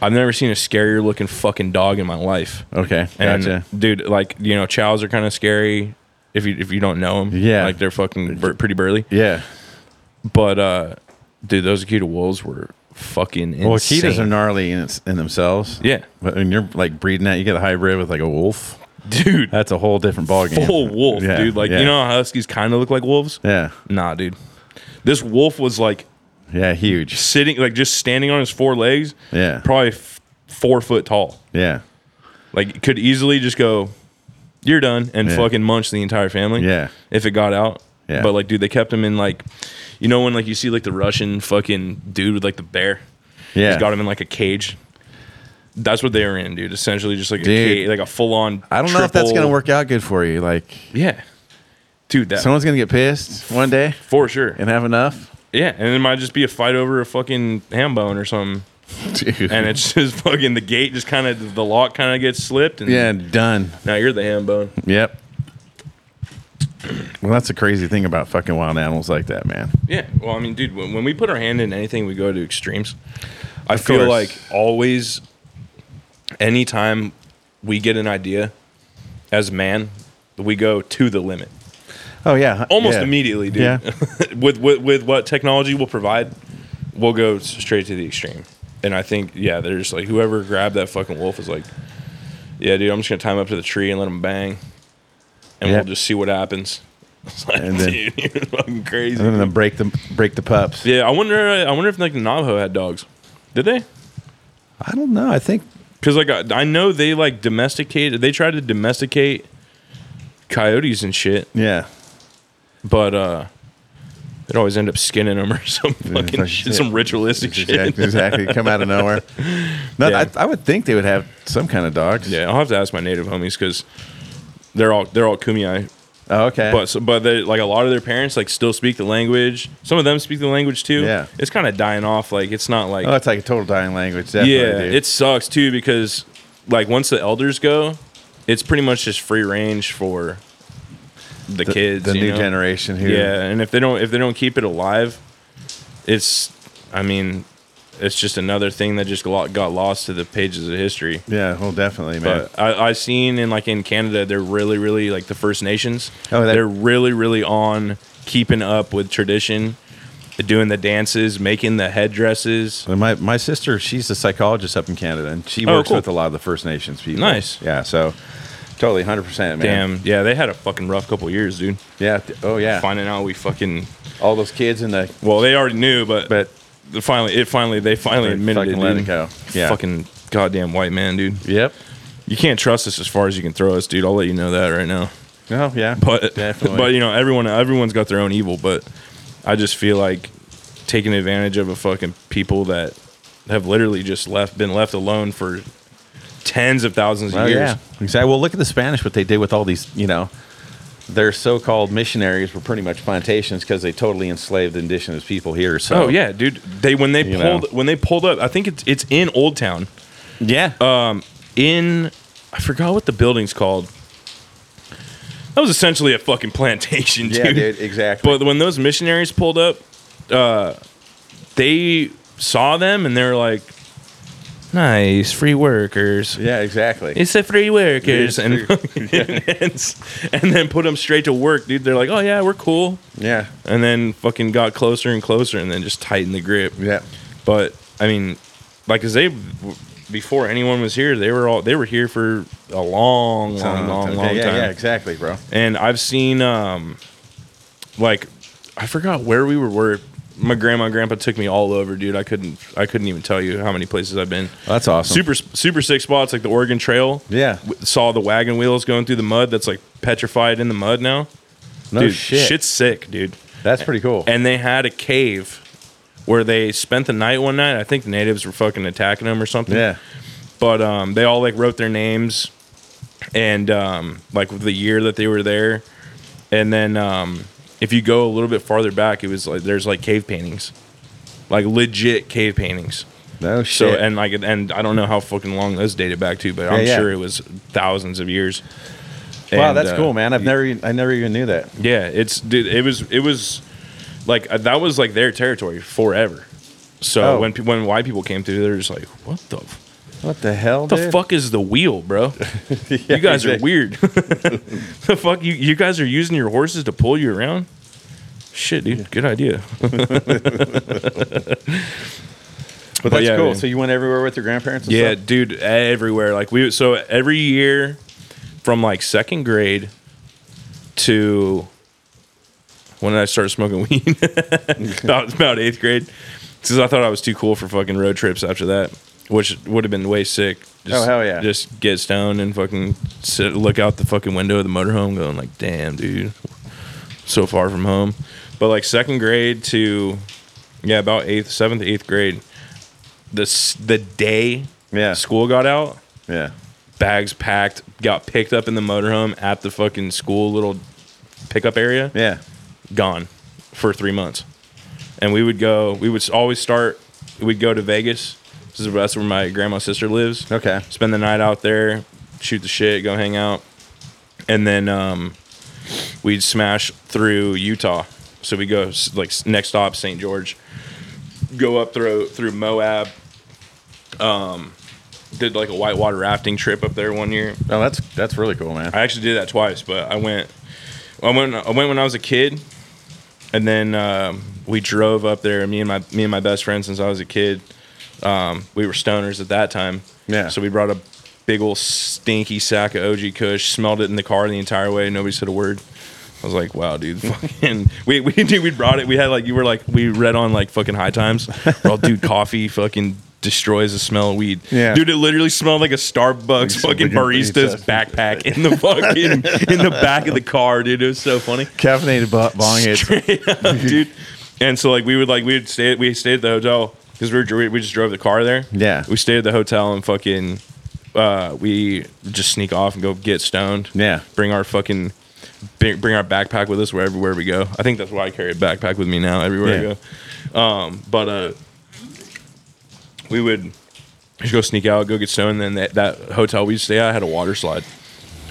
[SPEAKER 1] I've never seen a scarier looking fucking dog in my life.
[SPEAKER 2] Okay.
[SPEAKER 1] And
[SPEAKER 2] Gotcha.
[SPEAKER 1] dude, like you know, chows are kind of scary if you if you don't know them.
[SPEAKER 2] Yeah.
[SPEAKER 1] like they're fucking bur- pretty burly.
[SPEAKER 2] yeah.
[SPEAKER 1] But uh, dude, those Akita wolves were fucking insane.
[SPEAKER 2] Well, Akitas are gnarly in, its, in themselves.
[SPEAKER 1] yeah,
[SPEAKER 2] But when you're like breeding that, you get a hybrid with like a wolf.
[SPEAKER 1] dude,
[SPEAKER 2] That's a whole different ballgame.
[SPEAKER 1] full wolf,
[SPEAKER 2] Yeah,
[SPEAKER 1] dude. Like
[SPEAKER 2] yeah.
[SPEAKER 1] you know how huskies kind of look like wolves.
[SPEAKER 2] Yeah.
[SPEAKER 1] Nah, dude. This wolf was like
[SPEAKER 2] Yeah. Huge.
[SPEAKER 1] sitting, like just standing on his four legs,
[SPEAKER 2] Yeah.
[SPEAKER 1] probably f- four foot tall.
[SPEAKER 2] Yeah.
[SPEAKER 1] Like could easily just go, "You're done," and
[SPEAKER 2] Yeah.
[SPEAKER 1] fucking munch the entire family.
[SPEAKER 2] Yeah.
[SPEAKER 1] if it got out.
[SPEAKER 2] Yeah.
[SPEAKER 1] But like, dude, they kept him in like, you know, when like you see like the Russian fucking dude with like the bear.
[SPEAKER 2] Yeah.
[SPEAKER 1] He's got him in like a cage. That's what they were in, dude. Essentially, just like a cage, like a full on.
[SPEAKER 2] I don't know if that's gonna work out good for you. Like
[SPEAKER 1] Yeah, dude, that
[SPEAKER 2] someone's gonna get pissed one day
[SPEAKER 1] for sure.
[SPEAKER 2] and have enough.
[SPEAKER 1] Yeah, and it might just be a fight over a fucking ham bone or something.
[SPEAKER 2] Dude.
[SPEAKER 1] And it's just fucking the gate just kind of the lock kind of gets slipped and
[SPEAKER 2] yeah, done.
[SPEAKER 1] now you're the ham bone.
[SPEAKER 2] Yep. Well, that's the crazy thing about fucking wild animals like that, man.
[SPEAKER 1] Yeah, well, I mean, dude, when, when we put our hand in anything, we go to extremes. I
[SPEAKER 2] Of
[SPEAKER 1] feel
[SPEAKER 2] course.
[SPEAKER 1] like always, anytime we get an idea as man, we go to the limit
[SPEAKER 2] Oh yeah,
[SPEAKER 1] almost
[SPEAKER 2] yeah.
[SPEAKER 1] immediately, dude.
[SPEAKER 2] Yeah.
[SPEAKER 1] with, with with what technology will provide, we'll go straight to the extreme. And I think, yeah, there's like whoever grabbed that fucking wolf is like, yeah, dude, I'm just gonna tie him up to the tree and let him bang, and
[SPEAKER 2] Yeah.
[SPEAKER 1] we'll just see what happens. It's like,
[SPEAKER 2] And then-
[SPEAKER 1] dude, you're fucking crazy.
[SPEAKER 2] And then break the break the pups.
[SPEAKER 1] Yeah, I wonder. I wonder if like the Navajo had dogs. Did they?
[SPEAKER 2] I don't know. I think
[SPEAKER 1] Because like I, I know they like domesticated. They tried to domesticate coyotes and shit.
[SPEAKER 2] yeah.
[SPEAKER 1] but uh, they'd always end up skinning them or some fucking
[SPEAKER 2] like-
[SPEAKER 1] shit, some ritualistic shit.
[SPEAKER 2] Exactly, exactly. Come out of nowhere. No,
[SPEAKER 1] Yeah.
[SPEAKER 2] I, I would think they would have some kind of dogs.
[SPEAKER 1] Yeah, I'll have to ask my native homies because they're all they're all Kumeyaay,
[SPEAKER 2] Oh, okay.
[SPEAKER 1] but so, but they like a lot of their parents like still speak the language. Some of them speak the language too.
[SPEAKER 2] Yeah.
[SPEAKER 1] it's kind of dying off. Like it's not like
[SPEAKER 2] oh, it's like a total dying language. Definitely,
[SPEAKER 1] yeah,
[SPEAKER 2] dude.
[SPEAKER 1] it sucks too because like once the elders go, it's pretty much just free range for the,
[SPEAKER 2] the,
[SPEAKER 1] kids,
[SPEAKER 2] the new
[SPEAKER 1] know?
[SPEAKER 2] generation who.
[SPEAKER 1] Yeah, and if they don't if they don't keep it alive, it's I mean, it's just another thing that just got got lost to the pages of history.
[SPEAKER 2] Yeah, well, definitely, man.
[SPEAKER 1] But I, I seen in like in Canada, they're really, really like the First Nations.
[SPEAKER 2] Oh, that-
[SPEAKER 1] they're really, really on keeping up with tradition, doing the dances, making the headdresses.
[SPEAKER 2] My my sister, she's a psychologist up in Canada, and she
[SPEAKER 1] Oh,
[SPEAKER 2] works
[SPEAKER 1] cool.
[SPEAKER 2] with a lot of the First Nations people.
[SPEAKER 1] Nice.
[SPEAKER 2] Yeah, so totally, hundred percent, man.
[SPEAKER 1] Damn, yeah, they had a fucking rough couple years, dude.
[SPEAKER 2] Yeah. th- Oh yeah.
[SPEAKER 1] Finding out we fucking
[SPEAKER 2] All those kids in the
[SPEAKER 1] well, they already knew, but
[SPEAKER 2] but
[SPEAKER 1] but finally, it finally they finally
[SPEAKER 2] They
[SPEAKER 1] admitted it,
[SPEAKER 2] fucking let
[SPEAKER 1] dude.
[SPEAKER 2] it go. Yeah.
[SPEAKER 1] fucking goddamn white man, dude.
[SPEAKER 2] yep.
[SPEAKER 1] You can't trust us as far as you can throw us, dude. I'll let you know that right now.
[SPEAKER 2] Oh yeah.
[SPEAKER 1] but
[SPEAKER 2] Definitely.
[SPEAKER 1] but you know everyone everyone's got their own evil but i just feel like taking advantage of a fucking people that have literally just left been left alone for tens of thousands of
[SPEAKER 2] Oh
[SPEAKER 1] years
[SPEAKER 2] yeah. Exactly. Well, look at the Spanish. What they did with all these, you know, their so-called missionaries were pretty much plantations because they totally enslaved indigenous people here. So
[SPEAKER 1] oh yeah dude they when they pulled
[SPEAKER 2] know.
[SPEAKER 1] when they pulled up i think it's it's in old town
[SPEAKER 2] yeah.
[SPEAKER 1] um in i forgot what the building's called that was essentially a fucking plantation dude,
[SPEAKER 2] yeah, dude. Exactly.
[SPEAKER 1] But when those missionaries pulled up, uh, they saw them and they were like, "Nice, free workers."
[SPEAKER 2] yeah, exactly.
[SPEAKER 1] It's the free workers, and, and then put them straight to work, dude. They're like, "Oh yeah, we're cool,"
[SPEAKER 2] yeah.
[SPEAKER 1] and then fucking got closer and closer, and then just tightened the grip.
[SPEAKER 2] Yeah.
[SPEAKER 1] But I mean, like, cause they before anyone was here, they were all they were here for a long, long, long,
[SPEAKER 2] yeah,
[SPEAKER 1] long
[SPEAKER 2] yeah,
[SPEAKER 1] time.
[SPEAKER 2] yeah, exactly, bro.
[SPEAKER 1] And I've seen um like I forgot where we were where my grandma and grandpa took me all over, dude. I couldn't I couldn't even tell you how many places I've been.
[SPEAKER 2] That's awesome.
[SPEAKER 1] Super super sick spots like the Oregon Trail.
[SPEAKER 2] Yeah.
[SPEAKER 1] W- Saw the wagon wheels going through the mud that's like petrified in the mud now.
[SPEAKER 2] No
[SPEAKER 1] dude,
[SPEAKER 2] shit.
[SPEAKER 1] shit's sick, dude.
[SPEAKER 2] That's pretty cool.
[SPEAKER 1] And they had a cave where they spent the night one night. I think the natives were fucking attacking them or something
[SPEAKER 2] yeah.
[SPEAKER 1] but um, they all like wrote their names and um, like the year that they were there and then um, if you go a little bit farther back it was like there's like cave paintings like legit cave paintings
[SPEAKER 2] No shit.
[SPEAKER 1] so and like and i don't know how fucking long those dated back to but i'm
[SPEAKER 2] yeah.
[SPEAKER 1] sure it was thousands of years
[SPEAKER 2] wow,
[SPEAKER 1] And,
[SPEAKER 2] that's
[SPEAKER 1] uh,
[SPEAKER 2] cool, man. I've never, I never even knew that.
[SPEAKER 1] yeah it's dude it was it was like uh, that was like their territory forever so
[SPEAKER 2] Oh.
[SPEAKER 1] when when white people came through they're just like what the f-
[SPEAKER 2] What the hell?
[SPEAKER 1] the
[SPEAKER 2] dude?
[SPEAKER 1] fuck is the wheel, bro?
[SPEAKER 2] Yeah,
[SPEAKER 1] you guys are weird. the fuck you you guys are using your horses to pull you around? Shit, dude. Good idea.
[SPEAKER 2] But that's
[SPEAKER 1] yeah,
[SPEAKER 2] cool.
[SPEAKER 1] man.
[SPEAKER 2] So you went everywhere with your grandparents? And
[SPEAKER 1] yeah,
[SPEAKER 2] stuff?
[SPEAKER 1] dude, everywhere. Like we so every year from like second grade to when I started smoking weed? about about eighth grade. Because I thought I was too cool for fucking road trips after that, which would have been way sick. Just,
[SPEAKER 2] Oh, hell yeah.
[SPEAKER 1] Just get stoned and fucking sit, look out the fucking window of the motorhome, going like, "Damn, dude, so far from home." But like second grade to yeah, about eighth, seventh, eighth grade, this the day
[SPEAKER 2] Yeah.
[SPEAKER 1] school got out,
[SPEAKER 2] Yeah.
[SPEAKER 1] bags packed, got picked up in the motorhome at the fucking school little pickup area,
[SPEAKER 2] Yeah.
[SPEAKER 1] gone for three months. And we would go, we would always start, we'd go to Vegas. This is that's where my grandma's sister lives.
[SPEAKER 2] Okay.
[SPEAKER 1] Spend the night out there, shoot the shit, go hang out. And then um, we'd smash through Utah. So we go like next stop, St. George. Go up through through Moab. Um, did like a whitewater rafting trip up there one year.
[SPEAKER 2] Oh, that's that's really cool, man.
[SPEAKER 1] I actually did that twice, but I went, I went, I went when I was a kid, and then um, we drove up there. Me and my me and my best friend since I was a kid. Um, we were stoners at that time.
[SPEAKER 2] Yeah.
[SPEAKER 1] So we brought a big old stinky sack of OG Kush. Smelled it in the car the entire way. Nobody said a word. I was like, wow, dude, fucking. We we dude, we brought it. We had like you were like we read on like fucking high times. We're all dude, coffee fucking destroys the smell of weed.
[SPEAKER 2] Yeah.
[SPEAKER 1] dude, it literally smelled like a Starbucks fucking barista's backpack in the fucking in the back of the car, dude. It was so funny.
[SPEAKER 2] Caffeinated bo- bong hits.
[SPEAKER 1] Dude. And so like we would like we would stay we stayed at the hotel because we were we just drove the car there.
[SPEAKER 2] Yeah.
[SPEAKER 1] we stayed at the hotel and fucking uh, we just sneak off and go get stoned.
[SPEAKER 2] Yeah.
[SPEAKER 1] bring our fucking bring, bring our backpack with us wherever where we go. I think that's why I carry a backpack with me now everywhere
[SPEAKER 2] Yeah.
[SPEAKER 1] I go. Um, but uh, we would just go sneak out, go get stoned. And then that, that hotel we stay at had a water slide.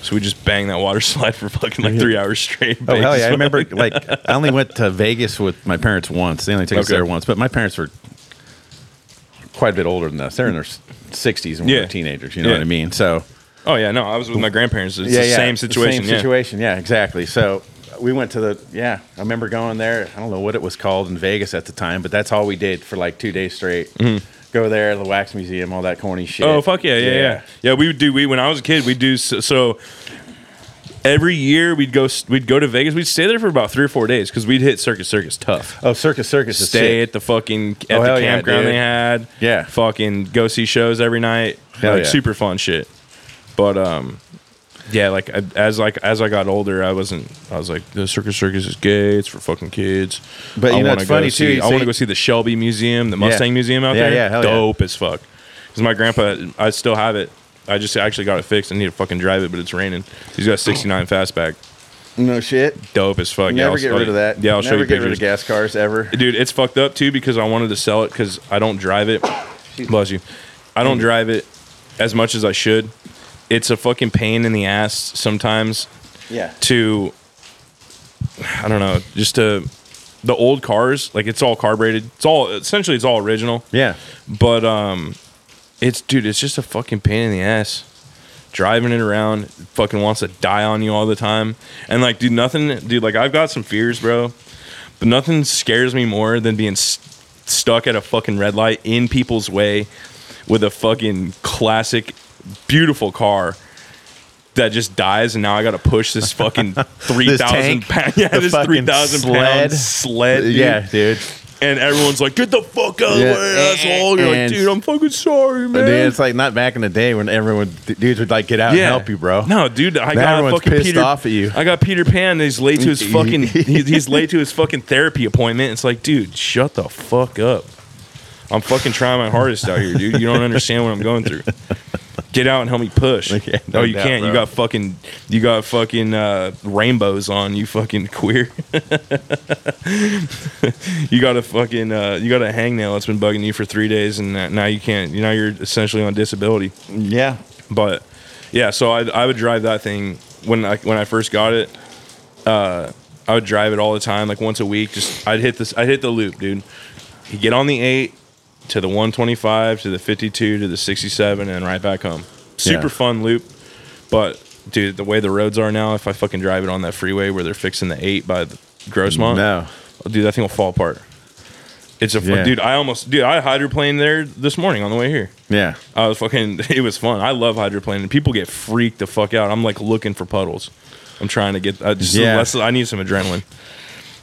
[SPEAKER 1] So we just banged that water slide for fucking like three hours straight.
[SPEAKER 2] Oh hell yeah! I remember like I only went to Vegas with my parents once. They only took us
[SPEAKER 1] Okay.
[SPEAKER 2] there once, but my parents were quite a bit older than us. They're in their sixties and we
[SPEAKER 1] Yeah.
[SPEAKER 2] were teenagers. You know
[SPEAKER 1] Yeah.
[SPEAKER 2] what I mean? So
[SPEAKER 1] Oh yeah, no, I was with my grandparents. It's the same situation.
[SPEAKER 2] Same
[SPEAKER 1] yeah.
[SPEAKER 2] situation. Yeah, exactly. So we went to the yeah. I remember going there. I don't know what it was called in Vegas at the time, but that's all we did for like two days straight. Go there, the wax museum, all that corny shit.
[SPEAKER 1] Mm-hmm. Oh fuck yeah, yeah, yeah, yeah. we would do. We when I was a kid, we'd do so. so every year we'd go we'd go to Vegas. We'd stay there for about three or four days because we'd hit Circus Circus tough.
[SPEAKER 2] Oh, Circus Circus is
[SPEAKER 1] Stay at the fucking at
[SPEAKER 2] Oh,
[SPEAKER 1] the
[SPEAKER 2] hell yeah,
[SPEAKER 1] campground they had.
[SPEAKER 2] Yeah.
[SPEAKER 1] fucking go see shows every night.
[SPEAKER 2] Hell
[SPEAKER 1] like
[SPEAKER 2] yeah.
[SPEAKER 1] super fun shit. But um, yeah, like I, as like as I got older, I wasn't. I was like, the Circus Circus is gay. It's for fucking kids.
[SPEAKER 2] But you
[SPEAKER 1] I
[SPEAKER 2] know,
[SPEAKER 1] wanna
[SPEAKER 2] it's funny,
[SPEAKER 1] see-
[SPEAKER 2] too,
[SPEAKER 1] I want to go see the Shelby Museum, the. Mustang Museum out
[SPEAKER 2] Yeah,
[SPEAKER 1] there.
[SPEAKER 2] yeah, hell yeah.
[SPEAKER 1] dope as fuck. Because my grandpa, I still have it. I just actually got it fixed. I need to fucking drive it, but it's raining. He's got 69 fastback.
[SPEAKER 2] No shit.
[SPEAKER 1] Dope as fuck. yeah,
[SPEAKER 2] Never
[SPEAKER 1] I'll-
[SPEAKER 2] get
[SPEAKER 1] I'll-
[SPEAKER 2] rid of that.
[SPEAKER 1] Yeah, I'll show you
[SPEAKER 2] get
[SPEAKER 1] pictures.
[SPEAKER 2] rid of gas cars ever.
[SPEAKER 1] Dude, it's fucked up too because I wanted to sell it because I don't drive it. Bless you. I don't drive it as much as I should. It's a fucking pain in the ass sometimes
[SPEAKER 2] Yeah.
[SPEAKER 1] to, I don't know, just to, the old cars, like it's all carbureted. It's all, essentially, it's all original.
[SPEAKER 2] Yeah.
[SPEAKER 1] But, um, it's, dude, it's just a fucking pain in the ass. Driving it around, fucking wants to die on you all the time. And like, dude, nothing, dude, like I've got some fears, bro. But nothing scares me more than being st- stuck at a fucking red light in people's way with a fucking classic, beautiful car that just dies, and now I got to push this fucking three thousand pound, yeah,
[SPEAKER 2] the
[SPEAKER 1] this three thousand pound
[SPEAKER 2] sled.
[SPEAKER 1] dude.
[SPEAKER 2] Yeah, dude.
[SPEAKER 1] And everyone's like, "Get the fuck out of
[SPEAKER 2] Yeah.
[SPEAKER 1] the way, asshole!" You're like, "Dude, I'm fucking sorry, man."
[SPEAKER 2] Dude, it's like not back in the day when everyone dudes would like get out and help you, bro.
[SPEAKER 1] No, dude, I
[SPEAKER 2] Now
[SPEAKER 1] got
[SPEAKER 2] everyone's
[SPEAKER 1] fucking
[SPEAKER 2] pissed
[SPEAKER 1] Peter.
[SPEAKER 2] off at you.
[SPEAKER 1] I got Peter Pan. He's late to his fucking. he's late to his fucking therapy appointment. It's like, dude, shut the fuck up. I'm fucking trying my hardest out here, dude. You don't understand what I'm going through. Get out and help me push.
[SPEAKER 2] No
[SPEAKER 1] oh, you
[SPEAKER 2] doubt,
[SPEAKER 1] can't. You got fucking. You got fucking uh, rainbows on. You fucking queer. you got a fucking. Uh, you got a hangnail that's been bugging you for three days, and now you can't. You know you're essentially on disability.
[SPEAKER 2] Yeah.
[SPEAKER 1] But yeah, so I I would drive that thing when I when I first got it. Uh, I would drive it all the time, like once a week. Just I'd hit this. I'd hit the loop, dude. You get on the eight to the 125 to the 52 to the 67 and right back home. Super
[SPEAKER 2] Yeah.
[SPEAKER 1] fun loop, but dude, the way the roads are now, if I fucking drive it on that freeway where they're fixing the eight by the Grossmont,
[SPEAKER 2] No.
[SPEAKER 1] dude, that thing will fall apart. It's a fun,
[SPEAKER 2] Yeah.
[SPEAKER 1] dude. I almost, dude, I hydroplaned there this morning on the way here.
[SPEAKER 2] Yeah.
[SPEAKER 1] I was fucking. It was fun. I love hydroplaning. People get freaked the fuck out. I'm like looking for puddles. I'm trying to get. I just
[SPEAKER 2] Yeah.
[SPEAKER 1] less, I need some adrenaline.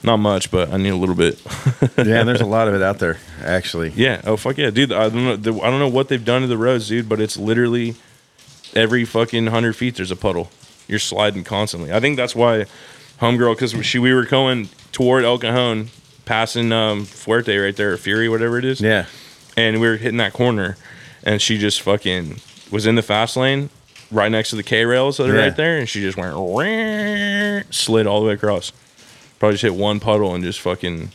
[SPEAKER 1] Not much, but I need a little bit.
[SPEAKER 2] Yeah, there's a lot of it out there, actually.
[SPEAKER 1] yeah. Oh fuck yeah, dude. I don't know. the- I don't know what they've done to the roads, dude. But it's literally every fucking hundred feet there's a puddle. You're sliding constantly. I think that's why homegirl because she we were going toward El Cajon, passing um, Fuerte right there, or Fury, whatever it is.
[SPEAKER 2] Yeah.
[SPEAKER 1] and we were hitting that corner, and she just fucking was in the fast lane, right next to the K rails that are
[SPEAKER 2] Yeah.
[SPEAKER 1] right there, and she just went slid all the way across. Probably just hit one puddle and just fucking.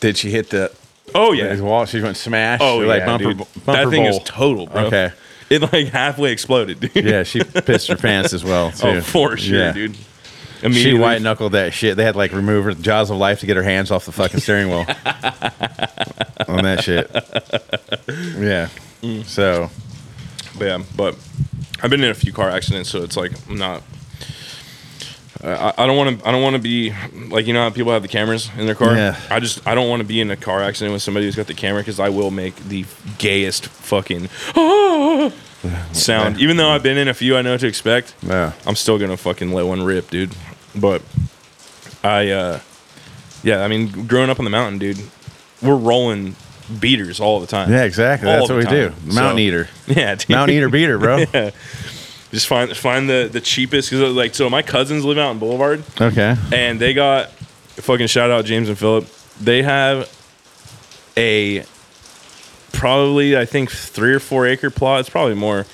[SPEAKER 2] Did she hit the
[SPEAKER 1] Oh yeah.
[SPEAKER 2] the wall? She went smash.
[SPEAKER 1] Oh
[SPEAKER 2] or
[SPEAKER 1] yeah,
[SPEAKER 2] like bumper,
[SPEAKER 1] dude.
[SPEAKER 2] bumper
[SPEAKER 1] that thing
[SPEAKER 2] bowl.
[SPEAKER 1] is total, bro.
[SPEAKER 2] Okay.
[SPEAKER 1] It like halfway exploded, dude.
[SPEAKER 2] Yeah, she pissed her pants as well too.
[SPEAKER 1] Oh, for sure,
[SPEAKER 2] Yeah.
[SPEAKER 1] dude.
[SPEAKER 2] She white knuckled that shit. They had like remove her jaws of life to get her hands off the fucking steering wheel on that shit. Yeah.
[SPEAKER 1] Mm.
[SPEAKER 2] So
[SPEAKER 1] But yeah, but I've been in a few car accidents, so it's like I'm not. I, I don't want to. I don't want to be like you know how people have the cameras in their car.
[SPEAKER 2] Yeah.
[SPEAKER 1] I just I don't want to be in a car accident with somebody who's got the camera because I will make the gayest fucking sound. Even though I've been in a few, I know what to expect.
[SPEAKER 2] yeah.
[SPEAKER 1] I'm still gonna fucking let one rip, dude. But I, uh, yeah, I mean, growing up on the mountain, dude, we're rolling beaters all the time.
[SPEAKER 2] Yeah, exactly.
[SPEAKER 1] All
[SPEAKER 2] That's what we do. Mountain
[SPEAKER 1] So-
[SPEAKER 2] eater.
[SPEAKER 1] Yeah, dude.
[SPEAKER 2] Mountain eater beater, bro.
[SPEAKER 1] Just find find the the cheapest because like so my cousins live out in Boulevard
[SPEAKER 2] Okay.
[SPEAKER 1] and they got fucking shout out James and Philip. They have a probably I think three or four acre plot. It's probably more,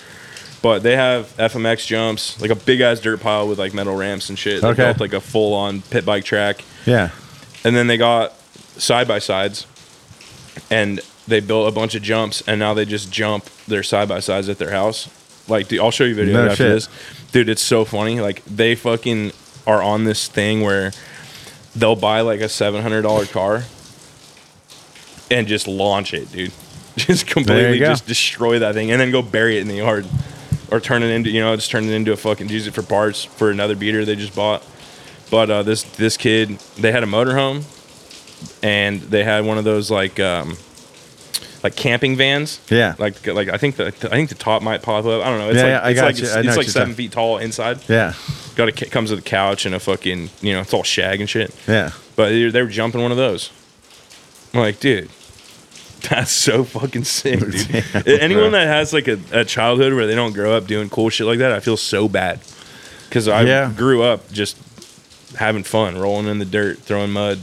[SPEAKER 1] but they have FMX jumps like a big ass dirt pile with like metal ramps and shit. They
[SPEAKER 2] Okay.
[SPEAKER 1] built like a full on pit bike track,
[SPEAKER 2] Yeah.
[SPEAKER 1] and then they got side by sides, and they built a bunch of jumps, and now they just jump their side by sides at their house. Like, dude, I'll show you a video
[SPEAKER 2] No
[SPEAKER 1] after
[SPEAKER 2] shit.
[SPEAKER 1] this, dude. It's so funny. Like, they fucking are on this thing where they'll buy like a seven hundred dollar car and just launch it, dude. Just completely just destroy that thing and then go bury it in the yard. Or turn it into you know, just turn it into a fucking use it for parts for another beater they just bought. But uh, this this kid, they had a motorhome and they had one of those like um like camping vans.
[SPEAKER 2] Yeah.
[SPEAKER 1] Like like I think the I think the top might pop up. I don't know. It's
[SPEAKER 2] Yeah,
[SPEAKER 1] like
[SPEAKER 2] yeah, I
[SPEAKER 1] it's
[SPEAKER 2] got
[SPEAKER 1] like
[SPEAKER 2] you.
[SPEAKER 1] it's, it's like seven feet tall inside.
[SPEAKER 2] Yeah.
[SPEAKER 1] Got a comes with a couch and a fucking you know it's all shag and shit.
[SPEAKER 2] Yeah.
[SPEAKER 1] But they, they were jumping one of those. I'm like, dude, that's so fucking sick, dude.
[SPEAKER 2] Damn,
[SPEAKER 1] Anyone
[SPEAKER 2] bro.
[SPEAKER 1] that has like a, a childhood where they don't grow up doing cool shit like that, I feel so bad. Because I
[SPEAKER 2] Yeah.
[SPEAKER 1] grew up just having fun, rolling in the dirt, throwing mud,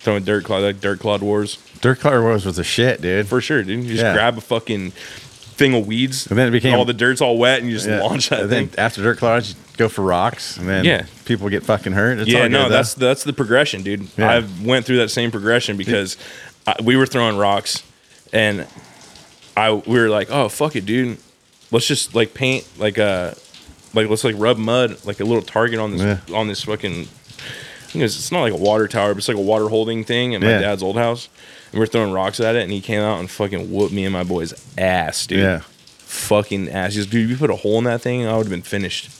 [SPEAKER 1] throwing dirt clod, like dirt clod wars.
[SPEAKER 2] Dirt car wars was a shit, dude.
[SPEAKER 1] For sure, dude. You just
[SPEAKER 2] Yeah.
[SPEAKER 1] grab a fucking thing of weeds,
[SPEAKER 2] And then it became-
[SPEAKER 1] all the dirt's all wet, and you just
[SPEAKER 2] Yeah.
[SPEAKER 1] launch that
[SPEAKER 2] And
[SPEAKER 1] thing.
[SPEAKER 2] then after dirt clods, you go for rocks, and then
[SPEAKER 1] Yeah.
[SPEAKER 2] people get fucking hurt. It's
[SPEAKER 1] yeah, no,
[SPEAKER 2] good,
[SPEAKER 1] that's
[SPEAKER 2] though.
[SPEAKER 1] that's the progression, dude.
[SPEAKER 2] Yeah.
[SPEAKER 1] I went through that same progression because I, we were throwing rocks, and I we were like, oh fuck it, dude, let's just like paint like a like let's like rub mud like a little target on this
[SPEAKER 2] Yeah.
[SPEAKER 1] on this fucking. I It's, it's not like a water tower, but it's like a water holding thing in my dad's old house. And we are throwing rocks at it, and he came out and fucking whooped me and my boy's ass, dude.
[SPEAKER 2] yeah.
[SPEAKER 1] Fucking ass. He goes, dude, if you put a hole in that thing, I would have been finished.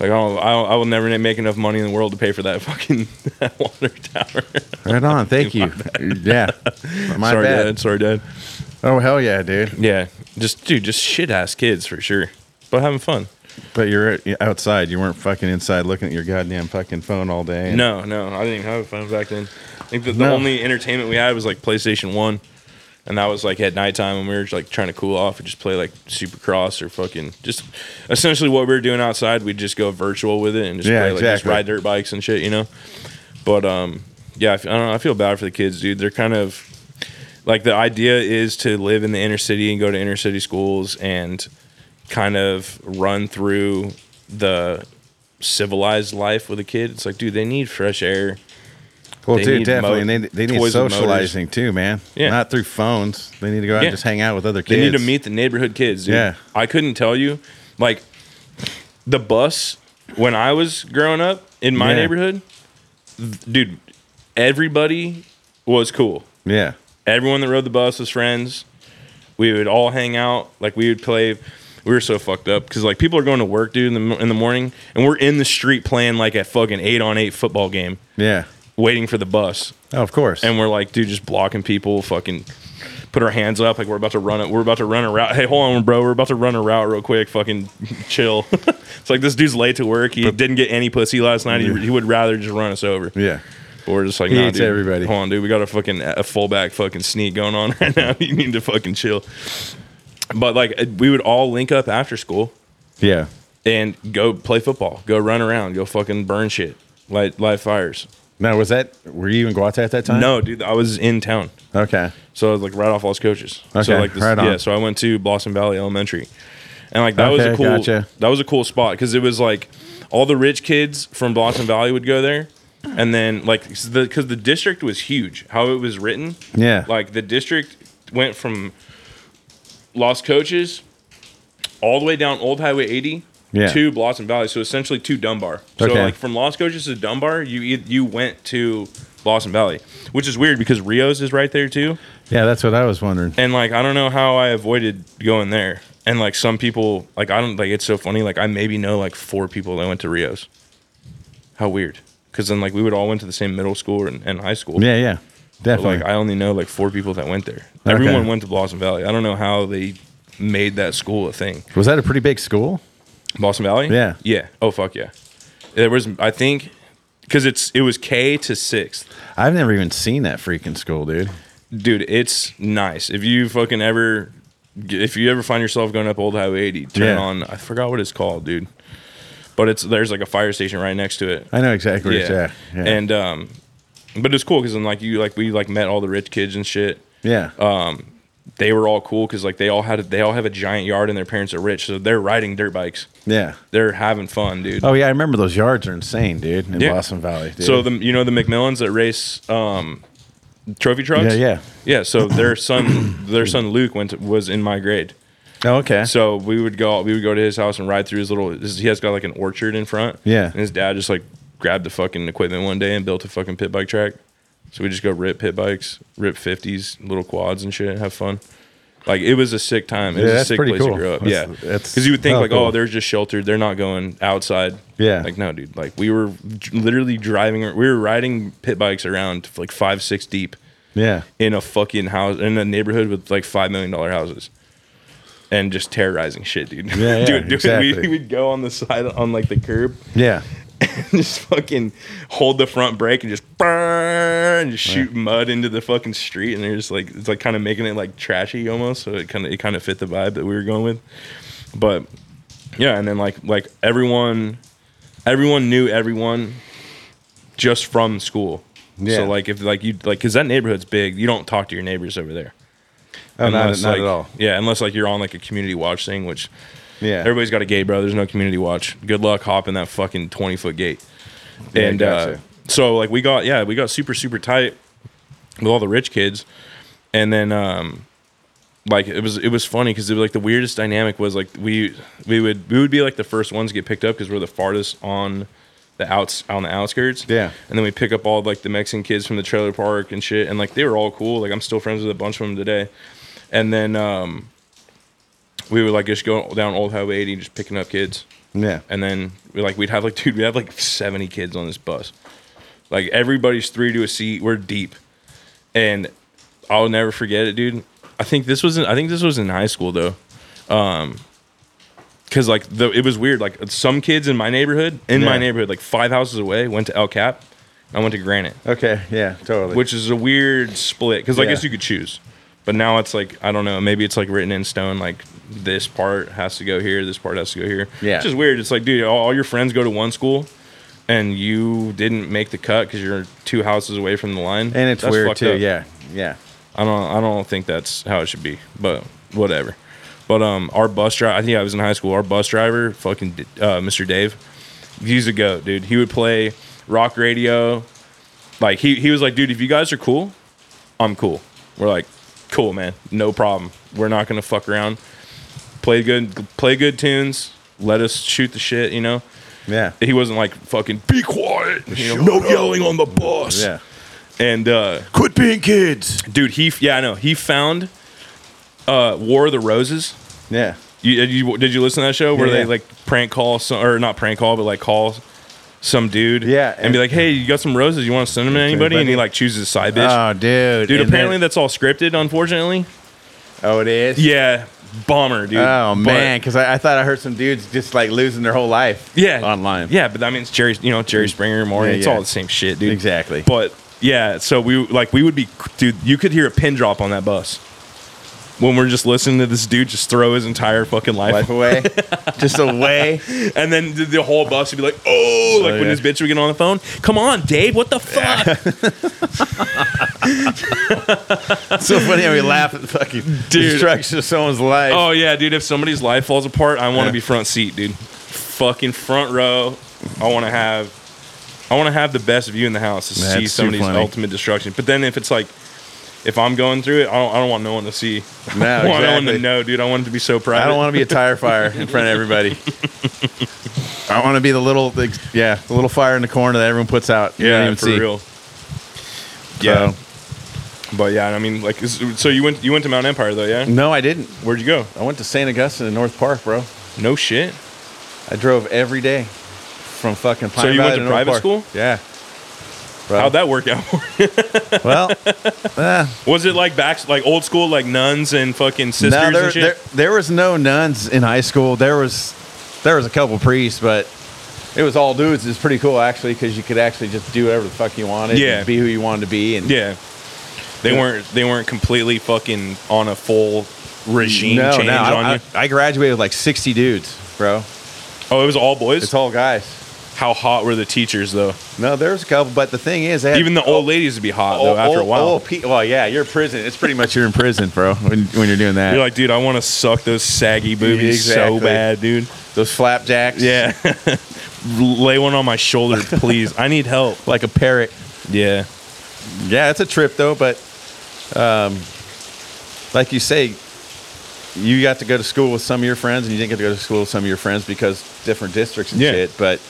[SPEAKER 1] Like, I, don't, I, don't- I will never make enough money in the world to pay for that fucking water tower.
[SPEAKER 2] Right on. Thank you. yeah. My
[SPEAKER 1] Sorry,
[SPEAKER 2] bad.
[SPEAKER 1] Dad. Sorry, Dad.
[SPEAKER 2] Oh hell yeah, dude.
[SPEAKER 1] Yeah. Just, dude, just shit ass kids for sure. But having fun.
[SPEAKER 2] But you're outside. You weren't fucking inside looking at your goddamn fucking phone all day.
[SPEAKER 1] No, no, I didn't even have a phone back then. I think the
[SPEAKER 2] No.
[SPEAKER 1] only entertainment we had was like PlayStation 1. And that was like at nighttime when we were like trying to cool off and just play like Supercross or fucking just essentially what we were doing outside. We'd just go virtual with it and just
[SPEAKER 2] Yeah,
[SPEAKER 1] play like just
[SPEAKER 2] exactly.
[SPEAKER 1] ride dirt bikes and shit, you know. But um, yeah, I don't know. I feel bad for the kids, dude. They're kind of like the idea is to live in the inner city and go to inner city schools and kind of run through the civilized life with a kid. It's like, dude, they need fresh air.
[SPEAKER 2] Well,
[SPEAKER 1] They
[SPEAKER 2] dude, definitely.
[SPEAKER 1] mo-
[SPEAKER 2] and they, they need
[SPEAKER 1] toys with motors.
[SPEAKER 2] socializing too, man.
[SPEAKER 1] Yeah.
[SPEAKER 2] Not through phones. They need to go out
[SPEAKER 1] Yeah.
[SPEAKER 2] and just hang out with other kids.
[SPEAKER 1] They need to meet the neighborhood kids. Dude.
[SPEAKER 2] Yeah.
[SPEAKER 1] I couldn't tell you, like, the bus when I was growing up in my
[SPEAKER 2] Yeah.
[SPEAKER 1] neighborhood, dude, everybody was cool.
[SPEAKER 2] Yeah.
[SPEAKER 1] Everyone that rode the bus was friends. We would all hang out. Like we would play. We were so fucked up because like people are going to work, dude, in the in the morning, and we're in the street playing like a fucking eight on eight football game,
[SPEAKER 2] Yeah.
[SPEAKER 1] Waiting for the bus
[SPEAKER 2] Oh, of course.
[SPEAKER 1] and we're like, dude, just blocking people, fucking put our hands up like we're about to run it. We're about to run a route. Hey, hold on, bro. We're about to run a route real quick. Fucking chill. it's like this dude's late to work. He didn't get any pussy last night. He, he would rather just run us over.
[SPEAKER 2] yeah.
[SPEAKER 1] But we're just like,
[SPEAKER 2] He
[SPEAKER 1] nah,
[SPEAKER 2] hates
[SPEAKER 1] dude.
[SPEAKER 2] everybody.
[SPEAKER 1] Hold on, dude. We got a fucking a fullback fucking sneak going on right now. you need to fucking chill. But like, uh, we would all link up after school
[SPEAKER 2] Yeah.
[SPEAKER 1] and go play football, go run around, go fucking burn shit, light light fires.
[SPEAKER 2] Now, was that, were you in Guatay at that time?
[SPEAKER 1] No, dude, I was in town.
[SPEAKER 2] Okay.
[SPEAKER 1] So I was like right off Los Coches.
[SPEAKER 2] Okay,
[SPEAKER 1] so like this,
[SPEAKER 2] right on.
[SPEAKER 1] yeah. So I went to Blossom Valley Elementary, and like that was a cool
[SPEAKER 2] gotcha.
[SPEAKER 1] that was a cool spot because it was like all the rich kids from Blossom Valley would go there, and then like because the, the district was huge. How it was written,
[SPEAKER 2] Yeah.
[SPEAKER 1] like the district went from Los Coches all the way down Old Highway 80
[SPEAKER 2] Yeah.
[SPEAKER 1] to Blossom Valley. So essentially to Dunbar. So
[SPEAKER 2] Okay.
[SPEAKER 1] like from Los Coches to Dunbar, you you went to Blossom Valley, which is weird because Rios is right there too.
[SPEAKER 2] Yeah, that's what I was wondering.
[SPEAKER 1] And like I don't know how I avoided going there. And like some people, like I don't like it's so funny. Like I maybe know like four people that went to Rios. How weird. Because then like we would all went to the same middle school and, and high school.
[SPEAKER 2] Yeah, yeah.
[SPEAKER 1] But,
[SPEAKER 2] Definitely.
[SPEAKER 1] like I only know like four people that went there. Everyone went to Blossom Valley. I don't know how they made that school a thing.
[SPEAKER 2] was that a pretty big school?
[SPEAKER 1] Blossom Valley?
[SPEAKER 2] Yeah.
[SPEAKER 1] Yeah. Oh fuck yeah. There was I think because it's it was K to sixth.
[SPEAKER 2] I've never even seen that freaking school, dude.
[SPEAKER 1] Dude, it's nice. If you fucking ever, if you ever find yourself going up Old Highway 80, turn
[SPEAKER 2] Yeah.
[SPEAKER 1] on. I forgot what it's called, dude. But it's there's like a fire station right next to it.
[SPEAKER 2] I know exactly where it's
[SPEAKER 1] Yeah.
[SPEAKER 2] at. Yeah.
[SPEAKER 1] And um, but it's cool because then like you like we like met all the rich kids and shit.
[SPEAKER 2] yeah.
[SPEAKER 1] They were all cool because like they all had they all have a giant yard and their parents are rich, so they're riding dirt bikes.
[SPEAKER 2] yeah.
[SPEAKER 1] They're having fun, dude.
[SPEAKER 2] Oh yeah, I remember those yards are insane, dude, in
[SPEAKER 1] Yeah.
[SPEAKER 2] Blossom Valley. Dude.
[SPEAKER 1] So the you know the McMillans that race um, trophy trucks.
[SPEAKER 2] Yeah, yeah.
[SPEAKER 1] yeah. So their son their son Luke went to, was in my grade.
[SPEAKER 2] oh, okay.
[SPEAKER 1] So we would go we would go to his house and ride through his little. His, he has got like an orchard in front.
[SPEAKER 2] Yeah.
[SPEAKER 1] And his dad just like grabbed the fucking equipment one day and built a fucking pit bike track. So we just go rip pit bikes, rip fifties, little quads and shit, and have fun. Like it was a sick time. It
[SPEAKER 2] Yeah,
[SPEAKER 1] was a sick place
[SPEAKER 2] cool.
[SPEAKER 1] to grow up.
[SPEAKER 2] That's-
[SPEAKER 1] yeah, because you would think
[SPEAKER 2] hella
[SPEAKER 1] like,
[SPEAKER 2] cool.
[SPEAKER 1] oh, they're just sheltered. They're not going outside.
[SPEAKER 2] Yeah.
[SPEAKER 1] Like no, dude. Like we were j- literally driving. We were riding pit bikes around like five, six deep
[SPEAKER 2] yeah.
[SPEAKER 1] in a fucking house in a neighborhood with like five million dollar houses, and just terrorizing shit, dude.
[SPEAKER 2] Yeah, yeah,
[SPEAKER 1] dude, dude,
[SPEAKER 2] exactly.
[SPEAKER 1] we would go on the side on like the curb,
[SPEAKER 2] Yeah.
[SPEAKER 1] just fucking hold the front brake and just burn, and just shoot mud into the fucking street, and they're just like it's like kind of making it like trashy almost, so it kind of it kind of fit the vibe that we were going with, but yeah, and then like like everyone, everyone knew everyone, just from school.
[SPEAKER 2] Yeah.
[SPEAKER 1] So like if like you like because that neighborhood's big, you don't talk to your neighbors over there.
[SPEAKER 2] Oh, not, not
[SPEAKER 1] like,
[SPEAKER 2] at all.
[SPEAKER 1] Yeah, unless like you're on like a community watch thing, which
[SPEAKER 2] Yeah.
[SPEAKER 1] everybody's got a gate, bro. There's no community watch. Good luck hopping that fucking 20 foot gate.
[SPEAKER 2] Yeah,
[SPEAKER 1] and uh, so like we got yeah we got super super tight with all the rich kids, and then um like it was it was funny because it was like the weirdest dynamic was like we we would we would be like the first ones to get picked up because we're the farthest on the outs on the outskirts.
[SPEAKER 2] Yeah.
[SPEAKER 1] And then we pick up all like the Mexican kids from the trailer park and shit. And like they were all cool. Like I'm still friends with a bunch of them today. And then um we would like just go down Old Highway 80 just picking up kids.
[SPEAKER 2] Yeah.
[SPEAKER 1] And then we like we'd have like dude, we have like 70 kids on this bus. Like everybody's three to a seat. We're deep. And I'll never forget it, dude. I think this was in, I think this was in high school though. Um cuz like the it was weird like some kids in my neighborhood, in my neighborhood like 5 houses away went to El Cap. I went to Granite,
[SPEAKER 2] Okay. Yeah. Totally.
[SPEAKER 1] which is a weird split cuz I guess you could choose. But now it's like I don't know, maybe it's like written in stone like this part has to go here, this part has to go here.
[SPEAKER 2] Yeah.
[SPEAKER 1] It's just weird. It's like dude, all, all your friends go to one school and you didn't make the cut cuz you're two houses away from the line.
[SPEAKER 2] and it's
[SPEAKER 1] That's
[SPEAKER 2] weird too.
[SPEAKER 1] up.
[SPEAKER 2] Yeah. Yeah.
[SPEAKER 1] I don't I don't think that's how it should be, but whatever. But um, our bus driver, I think I was in high school. Our bus driver, fucking uh, Mr. Dave, he's a goat, dude. He would play rock radio. Like he he was like, dude, if you guys are cool, I'm cool. We're like, cool, man, no problem. We're not gonna fuck around. Play good, play good tunes. Let us shoot the shit, you know.
[SPEAKER 2] Yeah.
[SPEAKER 1] He wasn't like fucking be quiet, you know, no yelling on the bus.
[SPEAKER 2] Yeah.
[SPEAKER 1] And uh,
[SPEAKER 2] Quit being kids.
[SPEAKER 1] dude he yeah i know he found uh war of the roses
[SPEAKER 2] Yeah.
[SPEAKER 1] you, did you did you listen to that show where
[SPEAKER 2] Yeah,
[SPEAKER 1] they
[SPEAKER 2] yeah.
[SPEAKER 1] like prank call some or not prank call but like call some dude
[SPEAKER 2] Yeah,
[SPEAKER 1] and, be like hey you got some roses you want to send them to anybody and he like chooses a side bitch
[SPEAKER 2] Oh, dude.
[SPEAKER 1] dude
[SPEAKER 2] And
[SPEAKER 1] apparently
[SPEAKER 2] then-
[SPEAKER 1] that's all scripted unfortunately
[SPEAKER 2] oh, it is.
[SPEAKER 1] yeah bomber dude
[SPEAKER 2] Oh
[SPEAKER 1] But-
[SPEAKER 2] man, because I, I thought I heard some dudes just like losing their whole life.
[SPEAKER 1] yeah
[SPEAKER 2] Online.
[SPEAKER 1] yeah but that means jerry you know jerry mm. springer morning
[SPEAKER 2] Yeah,
[SPEAKER 1] it's
[SPEAKER 2] yeah.
[SPEAKER 1] all the same shit dude
[SPEAKER 2] Exactly.
[SPEAKER 1] But yeah, so we like we would be dude, you could hear a pin drop on that bus. When we're just listening to this dude just throw his entire fucking life,
[SPEAKER 2] Life away. just away.
[SPEAKER 1] and then the, the whole bus would be like, "Oh!" Like oh, when
[SPEAKER 2] yeah.
[SPEAKER 1] this bitch would get on the phone, "Come on, Dave, what the fuck?"
[SPEAKER 2] so funny how we laugh at the fucking
[SPEAKER 1] Dude.
[SPEAKER 2] destruction of someone's life.
[SPEAKER 1] oh yeah, dude. If somebody's life falls apart, I want to
[SPEAKER 2] Yeah.
[SPEAKER 1] be front seat, dude. Fucking front row. I want to have, I want to have the best view in the house to see
[SPEAKER 2] That's too
[SPEAKER 1] somebody's ultimate destruction. But then if it's like. If I'm going through it, I don't, I don't want no one to see.
[SPEAKER 2] No,
[SPEAKER 1] I want no one to know, dude. I want it to be so private.
[SPEAKER 2] I don't want to be a tire fire in front of everybody. I want to be the little, the, yeah, the little fire in the corner that everyone puts out. You
[SPEAKER 1] Yeah, for
[SPEAKER 2] see.
[SPEAKER 1] real.
[SPEAKER 2] So-
[SPEAKER 1] Yeah, but yeah, I mean, like, so you went you went to Mountain Empire though, yeah?
[SPEAKER 2] No, I didn't.
[SPEAKER 1] Where'd you go?
[SPEAKER 2] I went to St. Augustine in North Park, bro.
[SPEAKER 1] No shit.
[SPEAKER 2] I drove every day from fucking Pine
[SPEAKER 1] So you went
[SPEAKER 2] Valley
[SPEAKER 1] to
[SPEAKER 2] North
[SPEAKER 1] private
[SPEAKER 2] Park.
[SPEAKER 1] school?
[SPEAKER 2] Yeah. Bro.
[SPEAKER 1] How'd that work out?
[SPEAKER 2] well, eh,
[SPEAKER 1] was it like back like old school like nuns and fucking sisters
[SPEAKER 2] no, there,
[SPEAKER 1] and shit?
[SPEAKER 2] there, there was no nuns in high school. There was there was a couple priests, but it was all dudes. It's pretty cool actually because you could actually just do whatever the fuck you wanted.
[SPEAKER 1] Yeah.
[SPEAKER 2] and be who you wanted to be. And
[SPEAKER 1] Yeah. They
[SPEAKER 2] Yeah.
[SPEAKER 1] weren't they weren't completely fucking on a full regime
[SPEAKER 2] no,
[SPEAKER 1] change
[SPEAKER 2] no, I,
[SPEAKER 1] on
[SPEAKER 2] I-
[SPEAKER 1] you.
[SPEAKER 2] I graduated with like 60 dudes, bro.
[SPEAKER 1] Oh, it was all boys.
[SPEAKER 2] It's all guys.
[SPEAKER 1] How hot were the teachers though?
[SPEAKER 2] No, there's a couple, but the thing is, had,
[SPEAKER 1] Even the old ladies would be hot though
[SPEAKER 2] oh,
[SPEAKER 1] after a
[SPEAKER 2] oh,
[SPEAKER 1] while.
[SPEAKER 2] oh, pe- well, yeah, you're in prison. It's pretty much you're in prison, bro, when, when you're doing that.
[SPEAKER 1] You're like, dude, I want to suck those saggy boobies
[SPEAKER 2] Exactly.
[SPEAKER 1] so bad, dude.
[SPEAKER 2] Those flapjacks.
[SPEAKER 1] Yeah. Lay one on my shoulder, please. I need help.
[SPEAKER 2] Like a parrot.
[SPEAKER 1] Yeah.
[SPEAKER 2] Yeah, it's a trip though, but um, like you say, you got to go to school with some of your friends, and you didn't get to go to school with some of your friends because different districts and
[SPEAKER 1] Yeah.
[SPEAKER 2] shit. But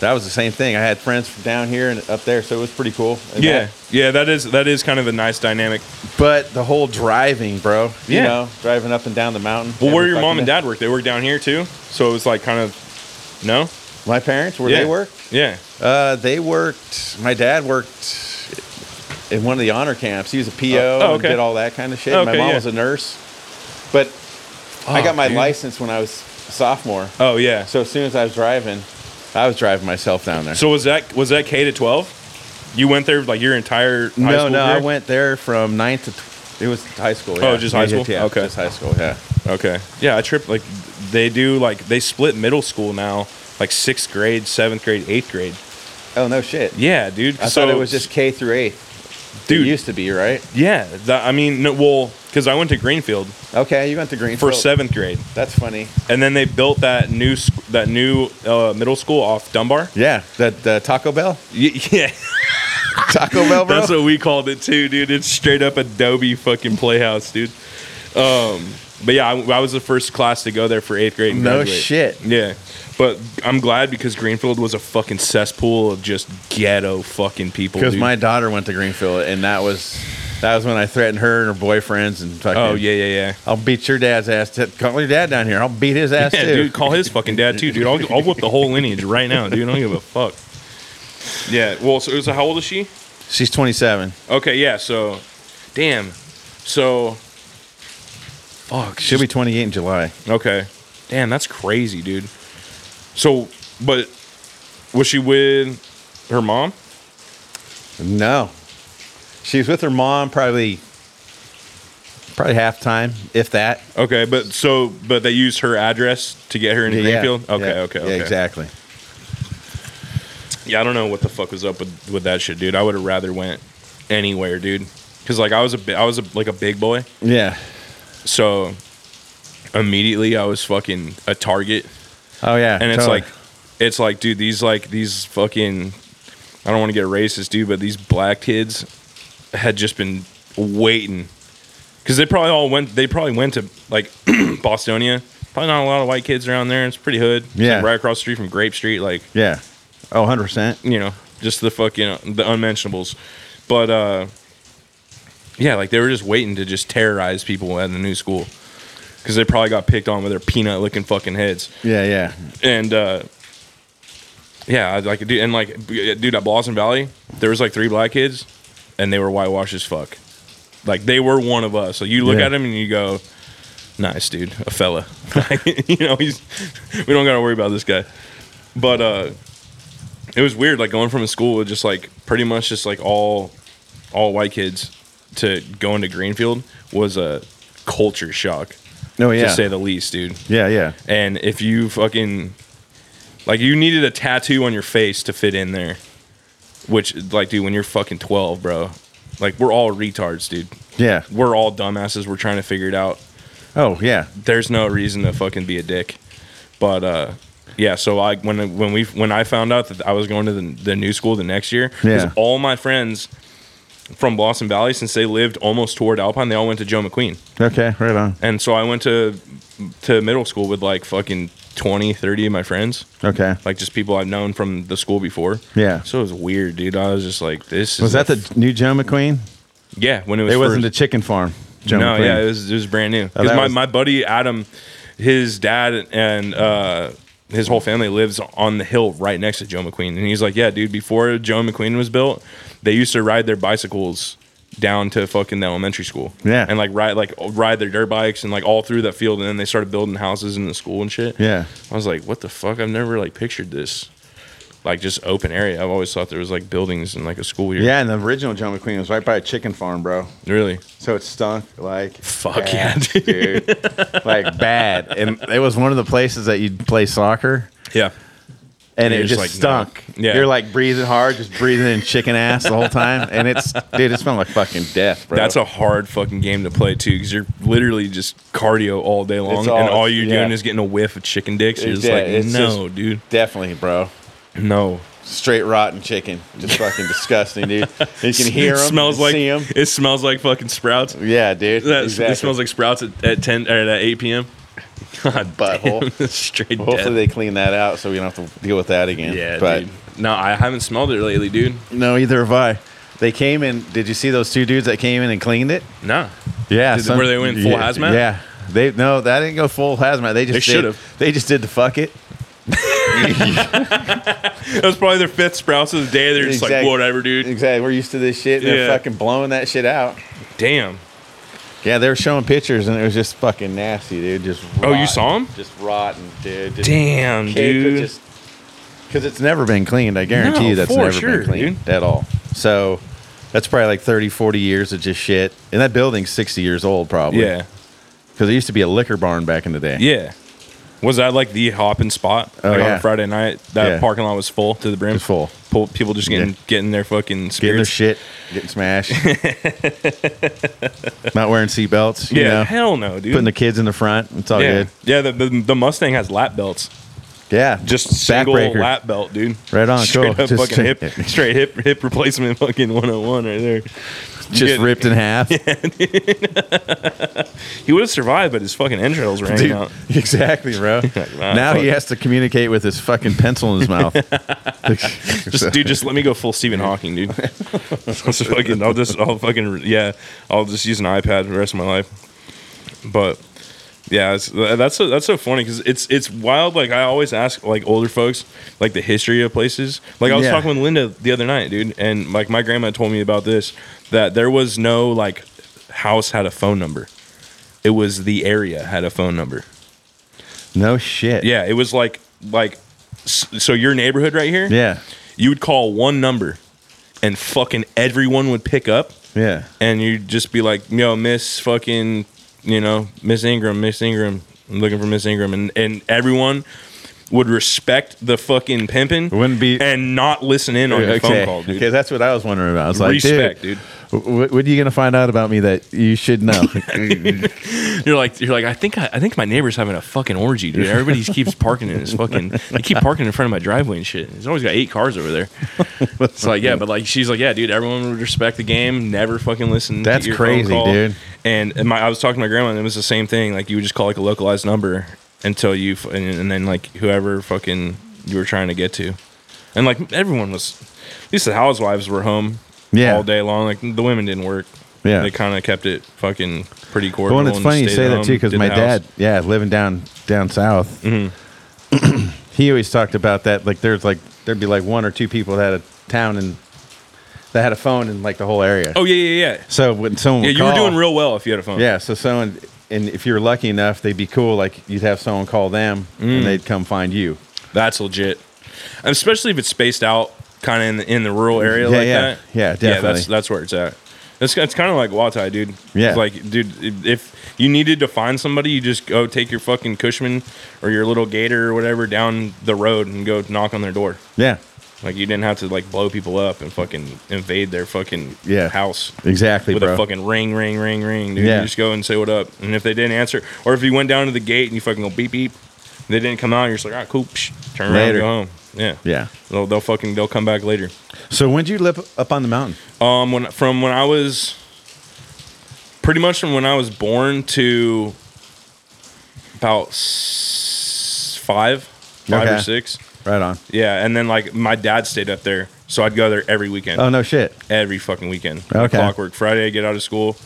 [SPEAKER 2] that was the same thing. I had friends from down here and up there, so it was pretty cool. And
[SPEAKER 1] Yeah.
[SPEAKER 2] that-
[SPEAKER 1] Yeah, that is that is kind of a nice dynamic.
[SPEAKER 2] but the whole driving, bro. You
[SPEAKER 1] Yeah.
[SPEAKER 2] know, driving up and down the mountain.
[SPEAKER 1] Well, where your mom and dad work? They work down here too. So it was like kind of no?
[SPEAKER 2] My parents, where
[SPEAKER 1] Yeah.
[SPEAKER 2] they work,
[SPEAKER 1] Yeah.
[SPEAKER 2] uh, they worked. My dad worked in one of the honor camps. He was a PO
[SPEAKER 1] Oh, oh,
[SPEAKER 2] and
[SPEAKER 1] okay.
[SPEAKER 2] did all that kind of shit.
[SPEAKER 1] Okay,
[SPEAKER 2] my mom
[SPEAKER 1] yeah.
[SPEAKER 2] was a nurse, but I
[SPEAKER 1] Oh,
[SPEAKER 2] got my
[SPEAKER 1] dude.
[SPEAKER 2] license when I was a sophomore.
[SPEAKER 1] Oh yeah.
[SPEAKER 2] So as soon as I was driving, I was driving myself down there.
[SPEAKER 1] So was that was that K to twelve? You went there like your entire high
[SPEAKER 2] no,
[SPEAKER 1] school
[SPEAKER 2] no, I went there from ninth to. Tw- it was high school.
[SPEAKER 1] Oh, just high school?
[SPEAKER 2] Yeah,
[SPEAKER 1] Okay.
[SPEAKER 2] just high school. Yeah.
[SPEAKER 1] Okay. Yeah, I tripped like they do like they split middle school now, like sixth grade, seventh grade, eighth grade.
[SPEAKER 2] Oh no shit.
[SPEAKER 1] Yeah, dude.
[SPEAKER 2] I
[SPEAKER 1] so,
[SPEAKER 2] thought it was just K through eighth.
[SPEAKER 1] Dude.
[SPEAKER 2] it used to be right.
[SPEAKER 1] Yeah, that, I mean, no, well, because I went to Greenfield
[SPEAKER 2] Okay, you went to Greenfield.
[SPEAKER 1] for seventh grade,
[SPEAKER 2] That's funny.
[SPEAKER 1] and then they built that new sc- that new uh, middle school off Dunbar.
[SPEAKER 2] Yeah, that the Taco Bell.
[SPEAKER 1] Y- Yeah,
[SPEAKER 2] Taco Bell, bro.
[SPEAKER 1] that's what we called it too, dude. It's straight up Adobe fucking playhouse, dude. Um, but yeah, I, I was the first class to go there for eighth grade.
[SPEAKER 2] no
[SPEAKER 1] graduate.
[SPEAKER 2] shit.
[SPEAKER 1] Yeah, but I'm glad because Greenfield was a fucking cesspool of just ghetto fucking people.
[SPEAKER 2] Because my daughter went to Greenfield, and that was that was when I threatened her and her boyfriends and fucking.
[SPEAKER 1] oh yeah, yeah, yeah.
[SPEAKER 2] I'll beat your dad's ass. T- Call your dad down here. I'll beat his ass
[SPEAKER 1] Yeah,
[SPEAKER 2] too.
[SPEAKER 1] dude, call his fucking dad too, dude. I'll, I'll whip the whole lineage right now, dude. I don't give a fuck. Yeah. Well, so, so how old is she?
[SPEAKER 2] She's 27.
[SPEAKER 1] Okay. Yeah. So, damn. So, fuck.
[SPEAKER 2] She'll be 28 in July.
[SPEAKER 1] okay. Damn, that's crazy, dude. So, but was she with her mom?
[SPEAKER 2] No, she's with her mom probably probably half time, if that.
[SPEAKER 1] Okay, but so, but they used her address to get her in Greenfield. Okay,
[SPEAKER 2] Yeah.
[SPEAKER 1] okay,
[SPEAKER 2] Yeah,
[SPEAKER 1] okay.
[SPEAKER 2] exactly.
[SPEAKER 1] Yeah, I don't know what the fuck was up with, with that shit, dude. I would have rather went anywhere, dude. Cause like I was a bi- I was a, like a big boy,
[SPEAKER 2] Yeah.
[SPEAKER 1] So immediately I was fucking a target,
[SPEAKER 2] Oh yeah.
[SPEAKER 1] and it's
[SPEAKER 2] totally.
[SPEAKER 1] like, it's like, dude, these like these fucking, I don't want to get racist, dude, but these black kids had just been waiting, cause they probably all went, they probably went to like Bostonia. Probably not a lot of white kids around there. It's pretty hood. It's, like,
[SPEAKER 2] Yeah.
[SPEAKER 1] right across the street from Grape Street, like
[SPEAKER 2] yeah. Oh, 100 percent.
[SPEAKER 1] you know, just the fucking the unmentionables. But uh yeah, like they were just waiting to just terrorize people at the new school because they probably got picked on with their peanut looking fucking heads.
[SPEAKER 2] Yeah, yeah.
[SPEAKER 1] And uh yeah, I like dude, and like dude at Blossom Valley, there was like three black kids, and they were whitewashed as fuck. Like they were one of us. So you look
[SPEAKER 2] Yeah.
[SPEAKER 1] at them and you go, "Nice dude, a fella." you know, he's we don't got to worry about this guy. But uh it was weird, like going from a school with just like pretty much just like all all white kids to going to Greenfield was a culture shock,
[SPEAKER 2] No, Oh, yeah.
[SPEAKER 1] to say the least, dude.
[SPEAKER 2] yeah, yeah.
[SPEAKER 1] And if you fucking like you needed a tattoo on your face to fit in there, which like dude, when you're fucking twelve, bro, like we're all retards, dude.
[SPEAKER 2] Yeah.
[SPEAKER 1] We're all dumbasses. We're trying to figure it out.
[SPEAKER 2] Oh, yeah.
[SPEAKER 1] There's no reason to fucking be a dick. But uh yeah, so I when when we when I found out that I was going to the, the new school the next year,
[SPEAKER 2] Yeah.
[SPEAKER 1] all my friends from Blossom Valley, since they lived almost toward Alpine, they all went to Joe McQueen.
[SPEAKER 2] Okay, right on.
[SPEAKER 1] And so I went to to middle school with like fucking 20, 30 of my friends.
[SPEAKER 2] Okay.
[SPEAKER 1] Like just people I've known from the school before.
[SPEAKER 2] Yeah.
[SPEAKER 1] So it was weird, dude. I was just like, this
[SPEAKER 2] Was that the new Joe McQueen?
[SPEAKER 1] Yeah, when it was
[SPEAKER 2] It wasn't the chicken farm. Joe
[SPEAKER 1] no,
[SPEAKER 2] McQueen.
[SPEAKER 1] yeah, it was it was brand new.
[SPEAKER 2] Oh,
[SPEAKER 1] Because
[SPEAKER 2] that
[SPEAKER 1] my,
[SPEAKER 2] was-
[SPEAKER 1] my buddy Adam, his dad and uh his whole family lives on the hill right next to Joe McQueen. And he's like, Yeah, dude, before Joe McQueen was built, they used to ride their bicycles down to fucking the elementary school.
[SPEAKER 2] Yeah.
[SPEAKER 1] And like ride like ride their dirt bikes and like all through that field and then they started building houses in the school and shit.
[SPEAKER 2] Yeah.
[SPEAKER 1] I was like, what the fuck? I've never like pictured this. Like just open area. I've always thought there was like buildings and like a school here.
[SPEAKER 2] Yeah, and the original Joan MacQueen was right by a chicken farm, bro.
[SPEAKER 1] Really?
[SPEAKER 2] So it stunk like
[SPEAKER 1] Fuck yeah,
[SPEAKER 2] dude. like bad. And it was one of the places that you'd play soccer.
[SPEAKER 1] Yeah.
[SPEAKER 2] and
[SPEAKER 1] You're
[SPEAKER 2] it
[SPEAKER 1] just
[SPEAKER 2] just
[SPEAKER 1] like, no.
[SPEAKER 2] stunk.
[SPEAKER 1] Yeah.
[SPEAKER 2] You're like breathing hard, just breathing in chicken ass the whole time, and it's dude, it smelled like fucking death, bro.
[SPEAKER 1] That's a hard fucking game to play too, because you're literally just cardio all day long,
[SPEAKER 2] all-
[SPEAKER 1] and all you're
[SPEAKER 2] yeah.
[SPEAKER 1] doing is getting a whiff of chicken dicks. You're just
[SPEAKER 2] Yeah,
[SPEAKER 1] like, no, dude,
[SPEAKER 2] definitely, bro.
[SPEAKER 1] No.
[SPEAKER 2] Straight rotten chicken, just fucking disgusting, dude. You can hear
[SPEAKER 1] it
[SPEAKER 2] them,
[SPEAKER 1] smells like
[SPEAKER 2] see them.
[SPEAKER 1] it smells like fucking sprouts.
[SPEAKER 2] Yeah, dude.
[SPEAKER 1] That,
[SPEAKER 2] exactly.
[SPEAKER 1] It smells like sprouts at, at ten or at eight p.m. God
[SPEAKER 2] Butthole.
[SPEAKER 1] damn, straight
[SPEAKER 2] Hopefully they clean that out so we don't have to deal with that again.
[SPEAKER 1] Yeah,
[SPEAKER 2] but
[SPEAKER 1] dude. No, I haven't smelled it lately, dude.
[SPEAKER 2] no, either have I. They came in. Did you see those two dudes that came in and cleaned it?
[SPEAKER 1] No.
[SPEAKER 2] Yeah,
[SPEAKER 1] Did- were they in full
[SPEAKER 2] yeah,
[SPEAKER 1] hazmat?
[SPEAKER 2] Yeah, they no, that didn't go full hazmat. They just
[SPEAKER 1] They should've.
[SPEAKER 2] They just did the fuck it.
[SPEAKER 1] That was probably their fifth sprouts of the day. They're just like,
[SPEAKER 2] Exact-
[SPEAKER 1] whatever, dude.
[SPEAKER 2] Exactly. We're used to this shit. They're
[SPEAKER 1] Yeah.
[SPEAKER 2] fucking blowing that shit out.
[SPEAKER 1] Damn.
[SPEAKER 2] Yeah, they were showing pictures and it was just fucking nasty, dude. Just
[SPEAKER 1] Oh, you
[SPEAKER 2] rotten.
[SPEAKER 1] saw 'em?
[SPEAKER 2] Just rotten, dude. Just
[SPEAKER 1] Damn, dude.
[SPEAKER 2] because it's never been cleaned. I guarantee
[SPEAKER 1] No,
[SPEAKER 2] you that's
[SPEAKER 1] for
[SPEAKER 2] never
[SPEAKER 1] sure,
[SPEAKER 2] been cleaned at all. So that's probably like 30, 40 years of just shit. And that building's 60 years old, probably.
[SPEAKER 1] yeah.
[SPEAKER 2] Because it used to be a liquor barn back in the day.
[SPEAKER 1] Yeah. Was that like the hopping spot?
[SPEAKER 2] Oh,
[SPEAKER 1] like
[SPEAKER 2] yeah.
[SPEAKER 1] on Friday night, that
[SPEAKER 2] Yeah.
[SPEAKER 1] parking lot was full to the brim.
[SPEAKER 2] It's full.
[SPEAKER 1] Pull, people just getting
[SPEAKER 2] Yeah.
[SPEAKER 1] getting their fucking
[SPEAKER 2] Getting their shit, getting smashed. Not wearing seatbelts. You
[SPEAKER 1] yeah,
[SPEAKER 2] know?
[SPEAKER 1] hell no, dude.
[SPEAKER 2] Putting the kids in the front. It's all
[SPEAKER 1] yeah,
[SPEAKER 2] good.
[SPEAKER 1] yeah. The, the the Mustang has lap belts,
[SPEAKER 2] Yeah.
[SPEAKER 1] just single
[SPEAKER 2] Backbreaker.
[SPEAKER 1] lap belt, dude.
[SPEAKER 2] Right on,
[SPEAKER 1] straight
[SPEAKER 2] cool.
[SPEAKER 1] up
[SPEAKER 2] Just
[SPEAKER 1] fucking hip,
[SPEAKER 2] straight-
[SPEAKER 1] straight hip hip replacement, fucking one hundred one right there.
[SPEAKER 2] Just ripped in half.
[SPEAKER 1] He would have survived, but his fucking entrails were hanging
[SPEAKER 2] Dude,
[SPEAKER 1] out.
[SPEAKER 2] exactly, bro.
[SPEAKER 1] ah,
[SPEAKER 2] now he has to communicate with his fucking pencil in his mouth.
[SPEAKER 1] Just dude, just let me go full Stephen Hawking, dude. Just fucking, I'll just, I'll fucking, yeah, I'll just use an iPad for the rest of my life. But yeah, it's, that's so, that's so funny because it's it's wild. Like I always ask like older folks like the history of places. Like I was
[SPEAKER 2] Yeah.
[SPEAKER 1] talking with Linda the other night, dude, and like my grandma told me about this that there was no like house had a phone number. It was the area had a phone number.
[SPEAKER 2] no shit.
[SPEAKER 1] Yeah, it was like like so your neighborhood right here
[SPEAKER 2] Yeah.
[SPEAKER 1] you would call one number and fucking everyone would pick up
[SPEAKER 2] Yeah.
[SPEAKER 1] and you'd just be like, yo, Miss fucking, you know, Miss Ingram, Miss Ingram, I'm looking for Miss Ingram. And, and everyone would respect the fucking pimping
[SPEAKER 2] Wouldn't be-
[SPEAKER 1] and not listen in on your phone call, dude.
[SPEAKER 2] Okay, that's what I was wondering about. I was like,
[SPEAKER 1] Respect,
[SPEAKER 2] dude,
[SPEAKER 1] dude.
[SPEAKER 2] wh- what are you gonna find out about me that you should know?
[SPEAKER 1] You're like, you're like, I think, I, I think my neighbor's having a fucking orgy, dude. Everybody keeps parking in his fucking, they keep parking in front of my driveway and shit. He's always got eight cars over there. It's like, yeah, but like, she's like, yeah, dude, everyone would respect the game, never fucking listen.
[SPEAKER 2] That's
[SPEAKER 1] to your phone
[SPEAKER 2] crazy, dude.
[SPEAKER 1] And, my, I was talking to my grandma, and it was the same thing. Like, you would just call like a localized number until you, f- and, and then like whoever fucking you were trying to get to, and like everyone was, at least the housewives were home.
[SPEAKER 2] Yeah.
[SPEAKER 1] all day long. Like the women didn't work.
[SPEAKER 2] Yeah.
[SPEAKER 1] they kind of kept it fucking pretty cordial.
[SPEAKER 2] well, and it's funny you say that too, because my dad, yeah, living down down south,
[SPEAKER 1] Mm-hmm.
[SPEAKER 2] he always talked about that. Like, there's like there'd be like one or two people that had a town and that had a phone in like the whole area.
[SPEAKER 1] Oh yeah, yeah, yeah.
[SPEAKER 2] So when someone
[SPEAKER 1] Yeah,
[SPEAKER 2] would
[SPEAKER 1] you were
[SPEAKER 2] call-
[SPEAKER 1] doing real well if you had a phone.
[SPEAKER 2] Yeah, so someone, and if you're lucky enough, they'd be cool. Like you'd have someone call them,
[SPEAKER 1] Mm.
[SPEAKER 2] and they'd come find you.
[SPEAKER 1] that's legit. And especially if it's spaced out, kind of in the, in the rural area
[SPEAKER 2] Yeah,
[SPEAKER 1] like
[SPEAKER 2] yeah.
[SPEAKER 1] that.
[SPEAKER 2] Yeah,
[SPEAKER 1] Yeah,
[SPEAKER 2] definitely.
[SPEAKER 1] that's that's where it's at. It's, it's kind of like Guatay, dude.
[SPEAKER 2] Yeah.
[SPEAKER 1] It's like, dude, if you needed to find somebody, you just go take your fucking Cushman or your little Gator or whatever down the road and go knock on their door.
[SPEAKER 2] Yeah,
[SPEAKER 1] Like you didn't have to like blow people up and fucking invade their fucking
[SPEAKER 2] Yeah.
[SPEAKER 1] house.
[SPEAKER 2] exactly,
[SPEAKER 1] with
[SPEAKER 2] bro.
[SPEAKER 1] a fucking ring, ring, ring, ring, dude.
[SPEAKER 2] Yeah.
[SPEAKER 1] You just go and say what up. And if they didn't answer, or if you went down to the gate and you fucking go beep beep, they didn't come out, you're just like, all right, cool, psh, turn around,
[SPEAKER 2] Later.
[SPEAKER 1] and go home. Yeah,
[SPEAKER 2] yeah.
[SPEAKER 1] they'll, they'll fucking they'll come back later.
[SPEAKER 2] So when'd you live up on the mountain?
[SPEAKER 1] Um, when from when I was pretty much from when I was born to about s- five, five or six.
[SPEAKER 2] Right on.
[SPEAKER 1] Yeah, and then like my dad stayed up there, so I'd go there every weekend.
[SPEAKER 2] Oh no shit.
[SPEAKER 1] Every fucking weekend.
[SPEAKER 2] Okay.
[SPEAKER 1] Clockwork. Friday, I get out of school,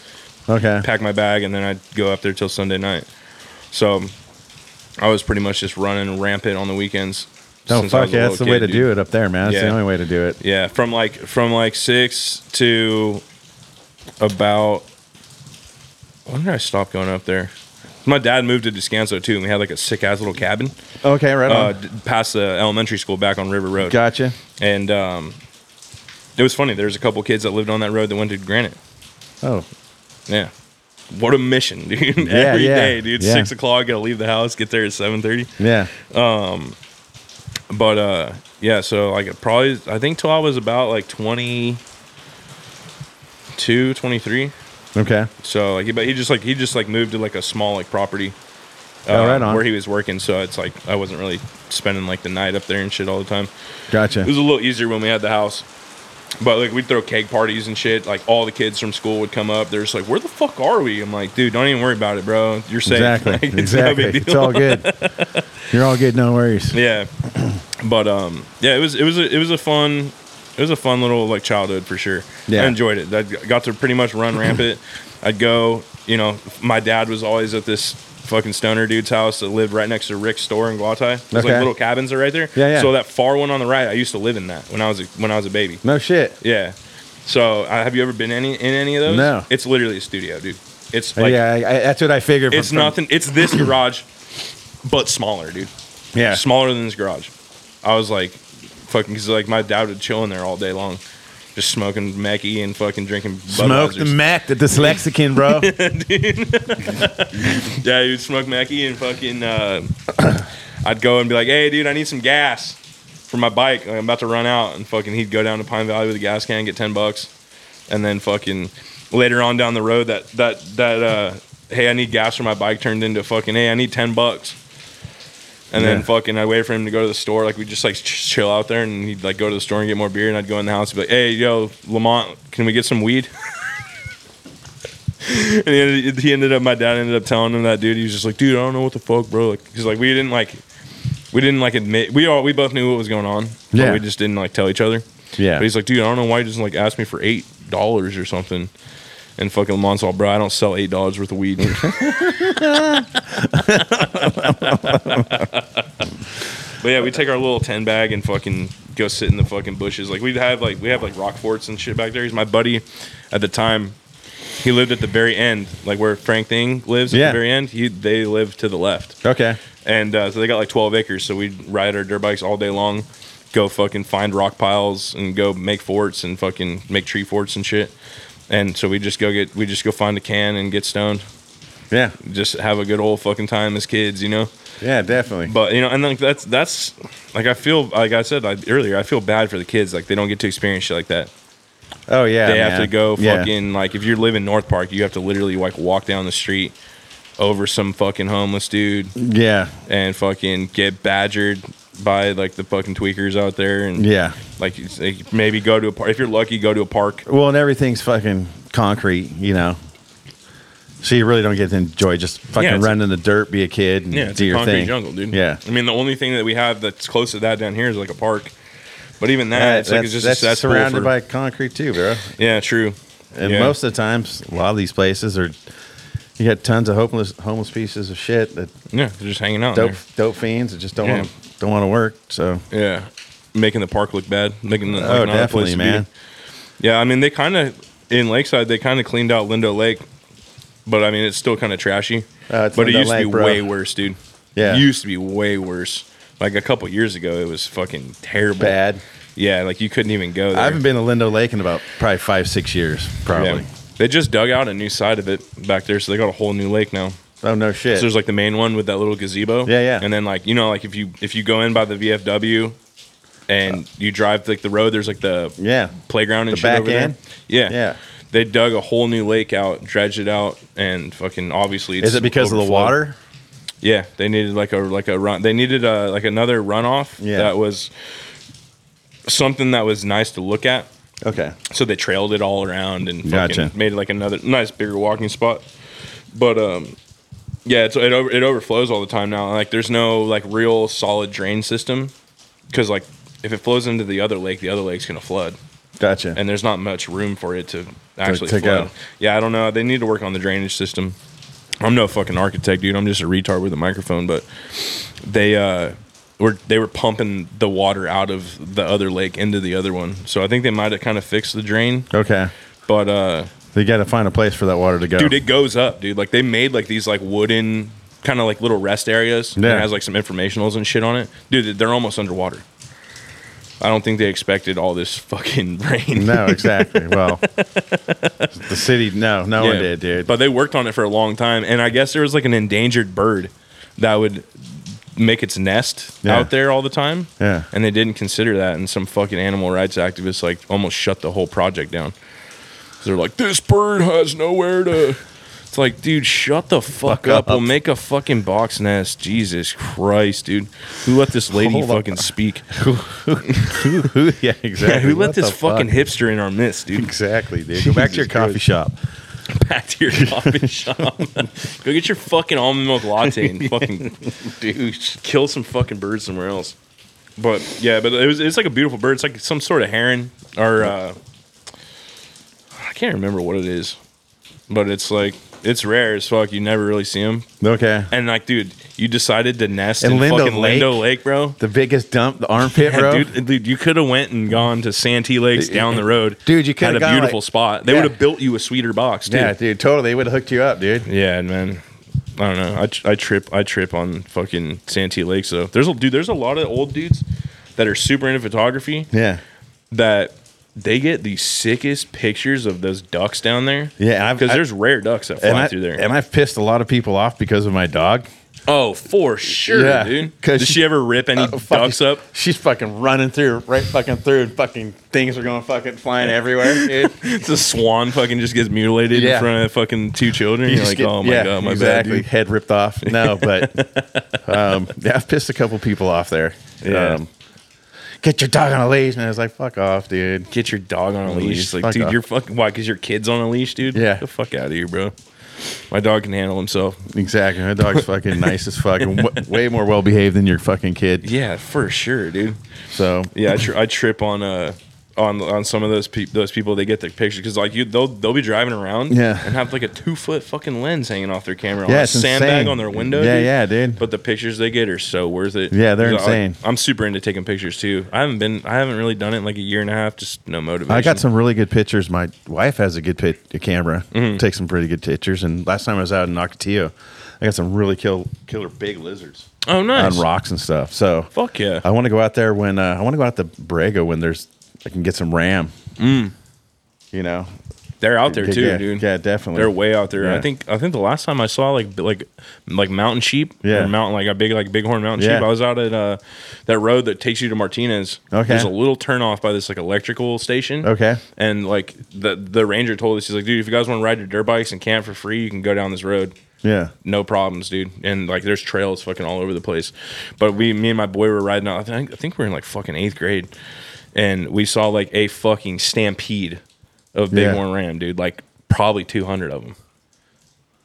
[SPEAKER 2] Okay.
[SPEAKER 1] pack my bag, and then I'd go up there till Sunday night. So I was pretty much just running rampant on the weekends.
[SPEAKER 2] Oh
[SPEAKER 1] since I
[SPEAKER 2] fuck
[SPEAKER 1] was a
[SPEAKER 2] yeah, that's the way
[SPEAKER 1] kid,
[SPEAKER 2] to
[SPEAKER 1] dude.
[SPEAKER 2] do it up there, man. That's the
[SPEAKER 1] Yeah.
[SPEAKER 2] only way to do it.
[SPEAKER 1] Yeah, from like from like six to about when did I stop going up there? My dad moved to Descanso too, and we had like a sick ass little cabin
[SPEAKER 2] Okay, right
[SPEAKER 1] uh,
[SPEAKER 2] on.
[SPEAKER 1] d- past the elementary school back on River Road.
[SPEAKER 2] gotcha.
[SPEAKER 1] And um, it was funny. There's a couple kids that lived on that road that went to Granite.
[SPEAKER 2] Oh,
[SPEAKER 1] Yeah. What a mission, dude. Every
[SPEAKER 2] Yeah,
[SPEAKER 1] day,
[SPEAKER 2] yeah,
[SPEAKER 1] dude.
[SPEAKER 2] yeah.
[SPEAKER 1] Six o'clock, gotta leave the house, get there at seven thirty.
[SPEAKER 2] yeah.
[SPEAKER 1] But uh yeah, so like probably I think till I was about like 22, 23.
[SPEAKER 2] Okay.
[SPEAKER 1] So like, he- but he just like he just like moved to like a small like property, uh,
[SPEAKER 2] Oh, right on.
[SPEAKER 1] where he was working. So it's like I wasn't really spending like the night up there and shit all the time.
[SPEAKER 2] Gotcha.
[SPEAKER 1] It was a little easier when we had the house. But like we'd throw keg parties and shit. Like all the kids from school would come up. They're just like, "Where the fuck are we?" I'm like, "Dude, don't even worry about it, bro. You're safe.
[SPEAKER 2] Exactly.
[SPEAKER 1] Like, it's
[SPEAKER 2] exactly.
[SPEAKER 1] big
[SPEAKER 2] it's all good. You're all good. No worries.
[SPEAKER 1] Yeah, but um, yeah, it was it was a, it was a fun it was a fun little like childhood for sure.
[SPEAKER 2] Yeah.
[SPEAKER 1] I enjoyed it. I got to pretty much run rampant. I'd go, you know, my dad was always at this fucking stoner dude's house that lived right next to Rick's store in Guatay. There's
[SPEAKER 2] Okay.
[SPEAKER 1] like little cabins are right there.
[SPEAKER 2] Yeah, yeah.
[SPEAKER 1] So that far one on the right, I used to live in that when I was a, when I was a baby.
[SPEAKER 2] No shit.
[SPEAKER 1] Yeah. So uh, have you ever been any in any of those?
[SPEAKER 2] No.
[SPEAKER 1] It's literally a studio, dude. It's like
[SPEAKER 2] yeah, I, I, that's what I figured.
[SPEAKER 1] it's
[SPEAKER 2] from- from-
[SPEAKER 1] nothing. It's this garage, but smaller, dude
[SPEAKER 2] Yeah.
[SPEAKER 1] smaller than this garage. I was like, fucking, because like my dad would chill in there all day long, just smoking Mackie and fucking drinking
[SPEAKER 2] Smoke the
[SPEAKER 1] Budweisers.
[SPEAKER 2] Mac, the dyslexican, bro.
[SPEAKER 1] yeah, would smoke Mackie and fucking. Uh, I'd go and be like, hey, dude, I need some gas for my bike. I'm about to run out, and fucking, he'd go down to Pine Valley with a gas can, get ten bucks, and then fucking later on down the road, that that that uh, hey, I need gas for my bike turned into fucking, hey, I need ten bucks. And then fucking, I'd wait for him to go to the store. Like we just like ch- chill out there, and he'd like go to the store and get more beer. And I'd go in the house and be like, "Hey, yo, Lamont, can we get some weed?" and he ended, he ended up, my dad ended up telling him that dude. He was just like, "Dude, I don't know what the fuck, bro." Like, because like we didn't like, we didn't like admit we all we both knew what was going on. but
[SPEAKER 2] Yeah.
[SPEAKER 1] we just didn't like tell each other.
[SPEAKER 2] Yeah.
[SPEAKER 1] But he's like, "Dude, I don't know why he doesn't like ask me for eight dollars or something." And fucking Lamont's all, bro, I don't sell eight dollars worth of weed. But yeah, we take our little ten bag and fucking go sit in the fucking bushes. Like we'd have like we have like rock forts and shit back there. He's my buddy at the time. He lived at the very end, like where Frank Thing lives at
[SPEAKER 2] Yeah.
[SPEAKER 1] the very end. He they live to the left,
[SPEAKER 2] okay.
[SPEAKER 1] and uh, so they got like twelve acres. So we'd ride our dirt bikes all day long, go fucking find rock piles and go make forts and fucking make tree forts and shit. And so we just go get we just go find a can and get stoned.
[SPEAKER 2] Yeah.
[SPEAKER 1] Just have a good old fucking time as kids, you know.
[SPEAKER 2] Yeah, definitely.
[SPEAKER 1] But you know, and like that's that's like I feel like I said like, earlier, I feel bad for the kids. Like they don't get to experience shit like that.
[SPEAKER 2] oh yeah.
[SPEAKER 1] they have to go
[SPEAKER 2] Yeah.
[SPEAKER 1] fucking like if you live in North Park, you have to literally like walk down the street over some fucking homeless dude
[SPEAKER 2] Yeah.
[SPEAKER 1] and fucking get badgered by like the fucking tweakers out there and
[SPEAKER 2] Yeah.
[SPEAKER 1] like maybe go to a park if you're lucky go to a park
[SPEAKER 2] Well, and everything's fucking concrete, you know. So you really don't get to enjoy just fucking
[SPEAKER 1] it's-
[SPEAKER 2] run in the dirt, be a kid, and
[SPEAKER 1] yeah it's
[SPEAKER 2] do
[SPEAKER 1] a
[SPEAKER 2] your
[SPEAKER 1] concrete
[SPEAKER 2] thing.
[SPEAKER 1] jungle dude
[SPEAKER 2] Yeah.
[SPEAKER 1] I mean the only thing that we have that's close to that down here is like a park but even that it's like it's just
[SPEAKER 2] that's surrounded
[SPEAKER 1] for-
[SPEAKER 2] by concrete too, bro.
[SPEAKER 1] yeah true
[SPEAKER 2] And
[SPEAKER 1] Yeah.
[SPEAKER 2] most of the times, a lot of these places are you got tons of homeless homeless pieces of shit that
[SPEAKER 1] yeah they're just hanging out
[SPEAKER 2] dope dope fiends that just don't
[SPEAKER 1] Yeah.
[SPEAKER 2] want to don't want to work. So
[SPEAKER 1] Yeah, making the park look bad, making the like,
[SPEAKER 2] oh,
[SPEAKER 1] not a place
[SPEAKER 2] definitely,
[SPEAKER 1] to be.
[SPEAKER 2] man.
[SPEAKER 1] Yeah, I mean they kind of in Lakeside they kind of cleaned out Lindo Lake, but I mean it's still kind of trashy.
[SPEAKER 2] Uh, it's
[SPEAKER 1] but it
[SPEAKER 2] Lindo
[SPEAKER 1] used to
[SPEAKER 2] Lake,
[SPEAKER 1] be
[SPEAKER 2] bro.
[SPEAKER 1] way worse, dude.
[SPEAKER 2] Yeah.
[SPEAKER 1] it used to be way worse. Like a couple years ago, it was fucking terrible.
[SPEAKER 2] Bad.
[SPEAKER 1] Yeah, like you couldn't even go there.
[SPEAKER 2] I haven't been to Lindo Lake in about probably five six years, probably.
[SPEAKER 1] Yeah. They just dug out a new side of it back there, so they got a whole new lake now.
[SPEAKER 2] Oh no shit.
[SPEAKER 1] So there's like the main one with that little gazebo.
[SPEAKER 2] Yeah, yeah.
[SPEAKER 1] And then like you know like if you if you go in by the VFW and you drive like the road, there's like the
[SPEAKER 2] yeah.
[SPEAKER 1] playground and
[SPEAKER 2] The
[SPEAKER 1] shit
[SPEAKER 2] back
[SPEAKER 1] over
[SPEAKER 2] end?
[SPEAKER 1] there. Yeah.
[SPEAKER 2] Yeah.
[SPEAKER 1] They dug a whole new lake out, dredged it out, and fucking obviously it's
[SPEAKER 2] Is it because of the water?
[SPEAKER 1] Yeah, they needed like a like a run. They needed a like another runoff
[SPEAKER 2] Yeah.
[SPEAKER 1] that was something that was nice to look at.
[SPEAKER 2] Okay.
[SPEAKER 1] So they trailed it all around and fucking
[SPEAKER 2] Gotcha.
[SPEAKER 1] made it like another nice bigger walking spot. But um, yeah, it's, it over, it overflows all the time now. Like there's no like real solid drain system because like if it flows into the other lake, the other lake's gonna flood,
[SPEAKER 2] Gotcha.
[SPEAKER 1] and there's not much room for it to actually
[SPEAKER 2] to
[SPEAKER 1] flood.
[SPEAKER 2] go.
[SPEAKER 1] Yeah, I don't know. They need to work on the drainage system. I'm no fucking architect, dude. I'm just a retard with a microphone, but they uh were they were pumping the water out of the other lake into the other one. So I think they might have kind of fixed the drain
[SPEAKER 2] okay.
[SPEAKER 1] but uh
[SPEAKER 2] They got to find a place for that water to go.
[SPEAKER 1] Dude, it goes up, dude. Like they made like these like wooden kind of like little rest areas. Yeah.
[SPEAKER 2] Yeah.
[SPEAKER 1] It has like some informationals and shit on it. Dude, they're almost underwater. I don't think they expected all this fucking rain.
[SPEAKER 2] no, exactly. Well, the city, no, no one did, dude.
[SPEAKER 1] But they worked on it for a long time, and I guess there was like an endangered bird that would make its nest
[SPEAKER 2] Yeah.
[SPEAKER 1] out there all the time.
[SPEAKER 2] Yeah.
[SPEAKER 1] And they didn't consider that, and some fucking animal rights activists like almost shut the whole project down. They're like, this bird has nowhere to. It's like, dude, shut the fuck,
[SPEAKER 2] Fuck
[SPEAKER 1] up. We'll make a fucking box nest. Jesus Christ, dude. Who let this lady
[SPEAKER 2] Hold
[SPEAKER 1] fucking speak?
[SPEAKER 2] Who- who- yeah, exactly.
[SPEAKER 1] Yeah, who let this fucking
[SPEAKER 2] fuck?
[SPEAKER 1] hipster in our midst, dude?
[SPEAKER 2] Exactly, dude. Go back to your coffee shop.
[SPEAKER 1] back to your coffee shop. Go get your fucking almond milk latte and fucking douche. Kill some fucking birds somewhere else. But yeah, but it was it's like a beautiful bird. It's like some sort of heron or uh, I can't remember what it is, but it's like it's rare as fuck. You never really see them.
[SPEAKER 2] Okay.
[SPEAKER 1] And like, dude, you decided to nest
[SPEAKER 2] In
[SPEAKER 1] in,
[SPEAKER 2] Lindo
[SPEAKER 1] fucking
[SPEAKER 2] Lake?
[SPEAKER 1] Lindo Lake, bro.
[SPEAKER 2] The biggest dump, the armpit,
[SPEAKER 1] Yeah,
[SPEAKER 2] bro.
[SPEAKER 1] dude, dude, you could have went and gone to Santee Lakes down the road.
[SPEAKER 2] Dude, you
[SPEAKER 1] had
[SPEAKER 2] coulda
[SPEAKER 1] a beautiful
[SPEAKER 2] like-
[SPEAKER 1] spot. They
[SPEAKER 2] Yeah.
[SPEAKER 1] would have built you a sweeter box, dude.
[SPEAKER 2] Yeah, dude, totally. They would have hooked you up, dude.
[SPEAKER 1] Yeah, man. I don't know. I, I trip. I trip on fucking Santee Lakes though. There's a dude. There's a lot of old dudes that are super into photography
[SPEAKER 2] Yeah.
[SPEAKER 1] that they get the sickest pictures of those ducks down there.
[SPEAKER 2] Yeah,
[SPEAKER 1] because there's rare ducks that fly
[SPEAKER 2] I,
[SPEAKER 1] through there.
[SPEAKER 2] and I've pissed a lot of people off because of my dog.
[SPEAKER 1] Oh, for sure,
[SPEAKER 2] Yeah,
[SPEAKER 1] dude. Did she,
[SPEAKER 2] she-
[SPEAKER 1] ever rip any
[SPEAKER 2] Uh, fucking-
[SPEAKER 1] ducks up?
[SPEAKER 2] She's fucking running through, right fucking through, and fucking things are going fucking flying everywhere, dude.
[SPEAKER 1] It's a swan fucking just gets mutilated
[SPEAKER 2] Yeah.
[SPEAKER 1] in front of fucking two children.
[SPEAKER 2] You
[SPEAKER 1] You're like,
[SPEAKER 2] get-
[SPEAKER 1] oh my
[SPEAKER 2] yeah,
[SPEAKER 1] god, my
[SPEAKER 2] exactly.
[SPEAKER 1] bad, dude.
[SPEAKER 2] Head ripped off. No, but um, yeah, I've pissed a couple people off there.
[SPEAKER 1] Yeah.
[SPEAKER 2] Um, get your dog on a leash, man. I was like, fuck off, dude.
[SPEAKER 1] Get your dog on a leash. Like,
[SPEAKER 2] Fuck
[SPEAKER 1] dude,
[SPEAKER 2] off.
[SPEAKER 1] you're fucking why? Because your kid's on a leash, dude.
[SPEAKER 2] Yeah.
[SPEAKER 1] Get the fuck out of here, bro. My dog can handle himself.
[SPEAKER 2] Exactly. My dog's fucking nice as fuck, and w- way more well behaved than your fucking kid.
[SPEAKER 1] Yeah, for sure, dude.
[SPEAKER 2] So
[SPEAKER 1] Yeah, I, tri- I trip on uh on on some of those those people. They get their pictures because like you they'll they'll be driving around
[SPEAKER 2] Yeah.
[SPEAKER 1] and have like a two foot fucking lens hanging off their camera
[SPEAKER 2] Yeah,
[SPEAKER 1] on a
[SPEAKER 2] it's
[SPEAKER 1] sandbag
[SPEAKER 2] insane.
[SPEAKER 1] on their window.
[SPEAKER 2] Yeah,
[SPEAKER 1] dude.
[SPEAKER 2] yeah, dude.
[SPEAKER 1] But the pictures they get are so worth it.
[SPEAKER 2] Yeah, they're
[SPEAKER 1] Because I-
[SPEAKER 2] insane.
[SPEAKER 1] I'm super into taking pictures too. I haven't been I haven't really done it in like a year and a half. Just no motivation.
[SPEAKER 2] I got some really good pictures. My wife has a good pit, a camera.
[SPEAKER 1] Mm-hmm.
[SPEAKER 2] Takes some pretty good pictures. And last time I was out in Ocotillo, I got some really kill, killer big lizards
[SPEAKER 1] Oh nice.
[SPEAKER 2] on rocks and stuff. So
[SPEAKER 1] Fuck yeah.
[SPEAKER 2] I want to go out there when uh, I want to go out to Borrego when there's I can get some ram. You know,
[SPEAKER 1] They're out there
[SPEAKER 2] Yeah,
[SPEAKER 1] too,
[SPEAKER 2] yeah,
[SPEAKER 1] dude.
[SPEAKER 2] yeah, definitely.
[SPEAKER 1] They're way out there.
[SPEAKER 2] Yeah.
[SPEAKER 1] I think I think the last time I saw like like like mountain sheep,
[SPEAKER 2] Yeah.
[SPEAKER 1] mountain like a big like bighorn mountain sheep. I was out at uh, that road that takes you to Martinez.
[SPEAKER 2] Okay.
[SPEAKER 1] there's a little turn off by this like electrical station.
[SPEAKER 2] Okay.
[SPEAKER 1] and like the the ranger told us he's like, dude, if you guys want to ride your dirt bikes and camp for free, you can go down this road.
[SPEAKER 2] yeah,
[SPEAKER 1] No problems, dude. And like, there's trails fucking all over the place. But we, me and my boy were riding out. I think, I think we are in like fucking eighth grade, and we saw like a fucking stampede of
[SPEAKER 2] Yeah.
[SPEAKER 1] bighorn ram, dude. Like probably 200 of them.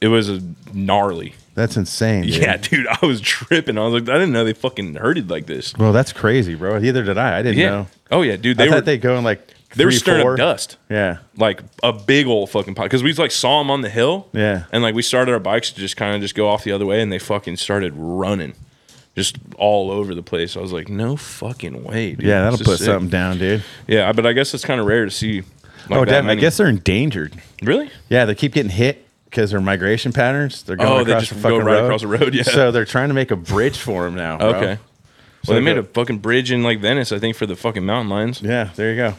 [SPEAKER 1] It was a gnarly.
[SPEAKER 2] that's insane. dude.
[SPEAKER 1] Yeah, dude. I was tripping. I was like, I didn't know they fucking herded like this.
[SPEAKER 2] Well, that's crazy, bro. Neither did I. I didn't
[SPEAKER 1] Yeah.
[SPEAKER 2] know.
[SPEAKER 1] Oh yeah, dude.
[SPEAKER 2] I
[SPEAKER 1] They
[SPEAKER 2] thought
[SPEAKER 1] were
[SPEAKER 2] they go in like
[SPEAKER 1] they were
[SPEAKER 2] three,
[SPEAKER 1] stirring
[SPEAKER 2] four.
[SPEAKER 1] up dust.
[SPEAKER 2] Yeah,
[SPEAKER 1] like a big old fucking pot because we like saw them on the hill.
[SPEAKER 2] Yeah.
[SPEAKER 1] and like we started our bikes to just kind of just go off the other way, and they fucking started running, just all over the place. I was like, no fucking way, dude.
[SPEAKER 2] yeah, that'll
[SPEAKER 1] This is
[SPEAKER 2] put
[SPEAKER 1] sick.
[SPEAKER 2] something down, dude.
[SPEAKER 1] Yeah, but I guess it's kind of rare to see. Like
[SPEAKER 2] oh,
[SPEAKER 1] that
[SPEAKER 2] damn! I
[SPEAKER 1] many.
[SPEAKER 2] guess they're endangered.
[SPEAKER 1] really.
[SPEAKER 2] Yeah, they keep getting hit because their migration patterns. They're going
[SPEAKER 1] Oh, they
[SPEAKER 2] across
[SPEAKER 1] just
[SPEAKER 2] the
[SPEAKER 1] go
[SPEAKER 2] fucking
[SPEAKER 1] right
[SPEAKER 2] road.
[SPEAKER 1] across the road, yeah.
[SPEAKER 2] So they're trying to make a bridge for them now. bro.
[SPEAKER 1] Okay.
[SPEAKER 2] So
[SPEAKER 1] Well, they made a fucking bridge in like Venice, I think, for the fucking mountain lions.
[SPEAKER 2] Yeah, there you go.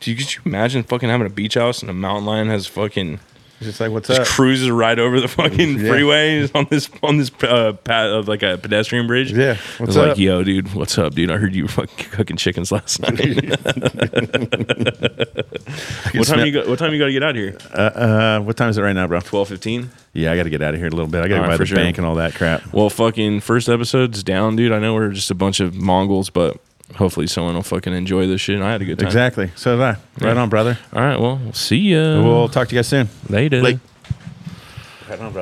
[SPEAKER 1] Do you, could you imagine fucking having a beach house and a mountain lion has fucking
[SPEAKER 2] just like, what's up?
[SPEAKER 1] just
[SPEAKER 2] up?
[SPEAKER 1] cruises right over the fucking
[SPEAKER 2] Yeah.
[SPEAKER 1] freeway on this on this uh, path of like a pedestrian bridge?
[SPEAKER 2] Yeah, what's
[SPEAKER 1] was like, yo, dude, what's up, dude? I heard you were fucking cooking chickens last night. what time you got? What time you got to get out of here?
[SPEAKER 2] Uh, uh, what time is it right now, bro?
[SPEAKER 1] Twelve fifteen.
[SPEAKER 2] Yeah, I got to get out of here a little bit. I got to go
[SPEAKER 1] right,
[SPEAKER 2] by the
[SPEAKER 1] sure.
[SPEAKER 2] bank and all that crap.
[SPEAKER 1] Well, fucking first episode's down, dude. I know we're just a bunch of Mongols, but hopefully someone will fucking enjoy this shit. And I had a good time.
[SPEAKER 2] Exactly. So did I. Right on, brother.
[SPEAKER 1] All right. Well, we'll see ya.
[SPEAKER 2] We'll talk to you guys soon.
[SPEAKER 1] later.
[SPEAKER 2] Like- Right on, bro.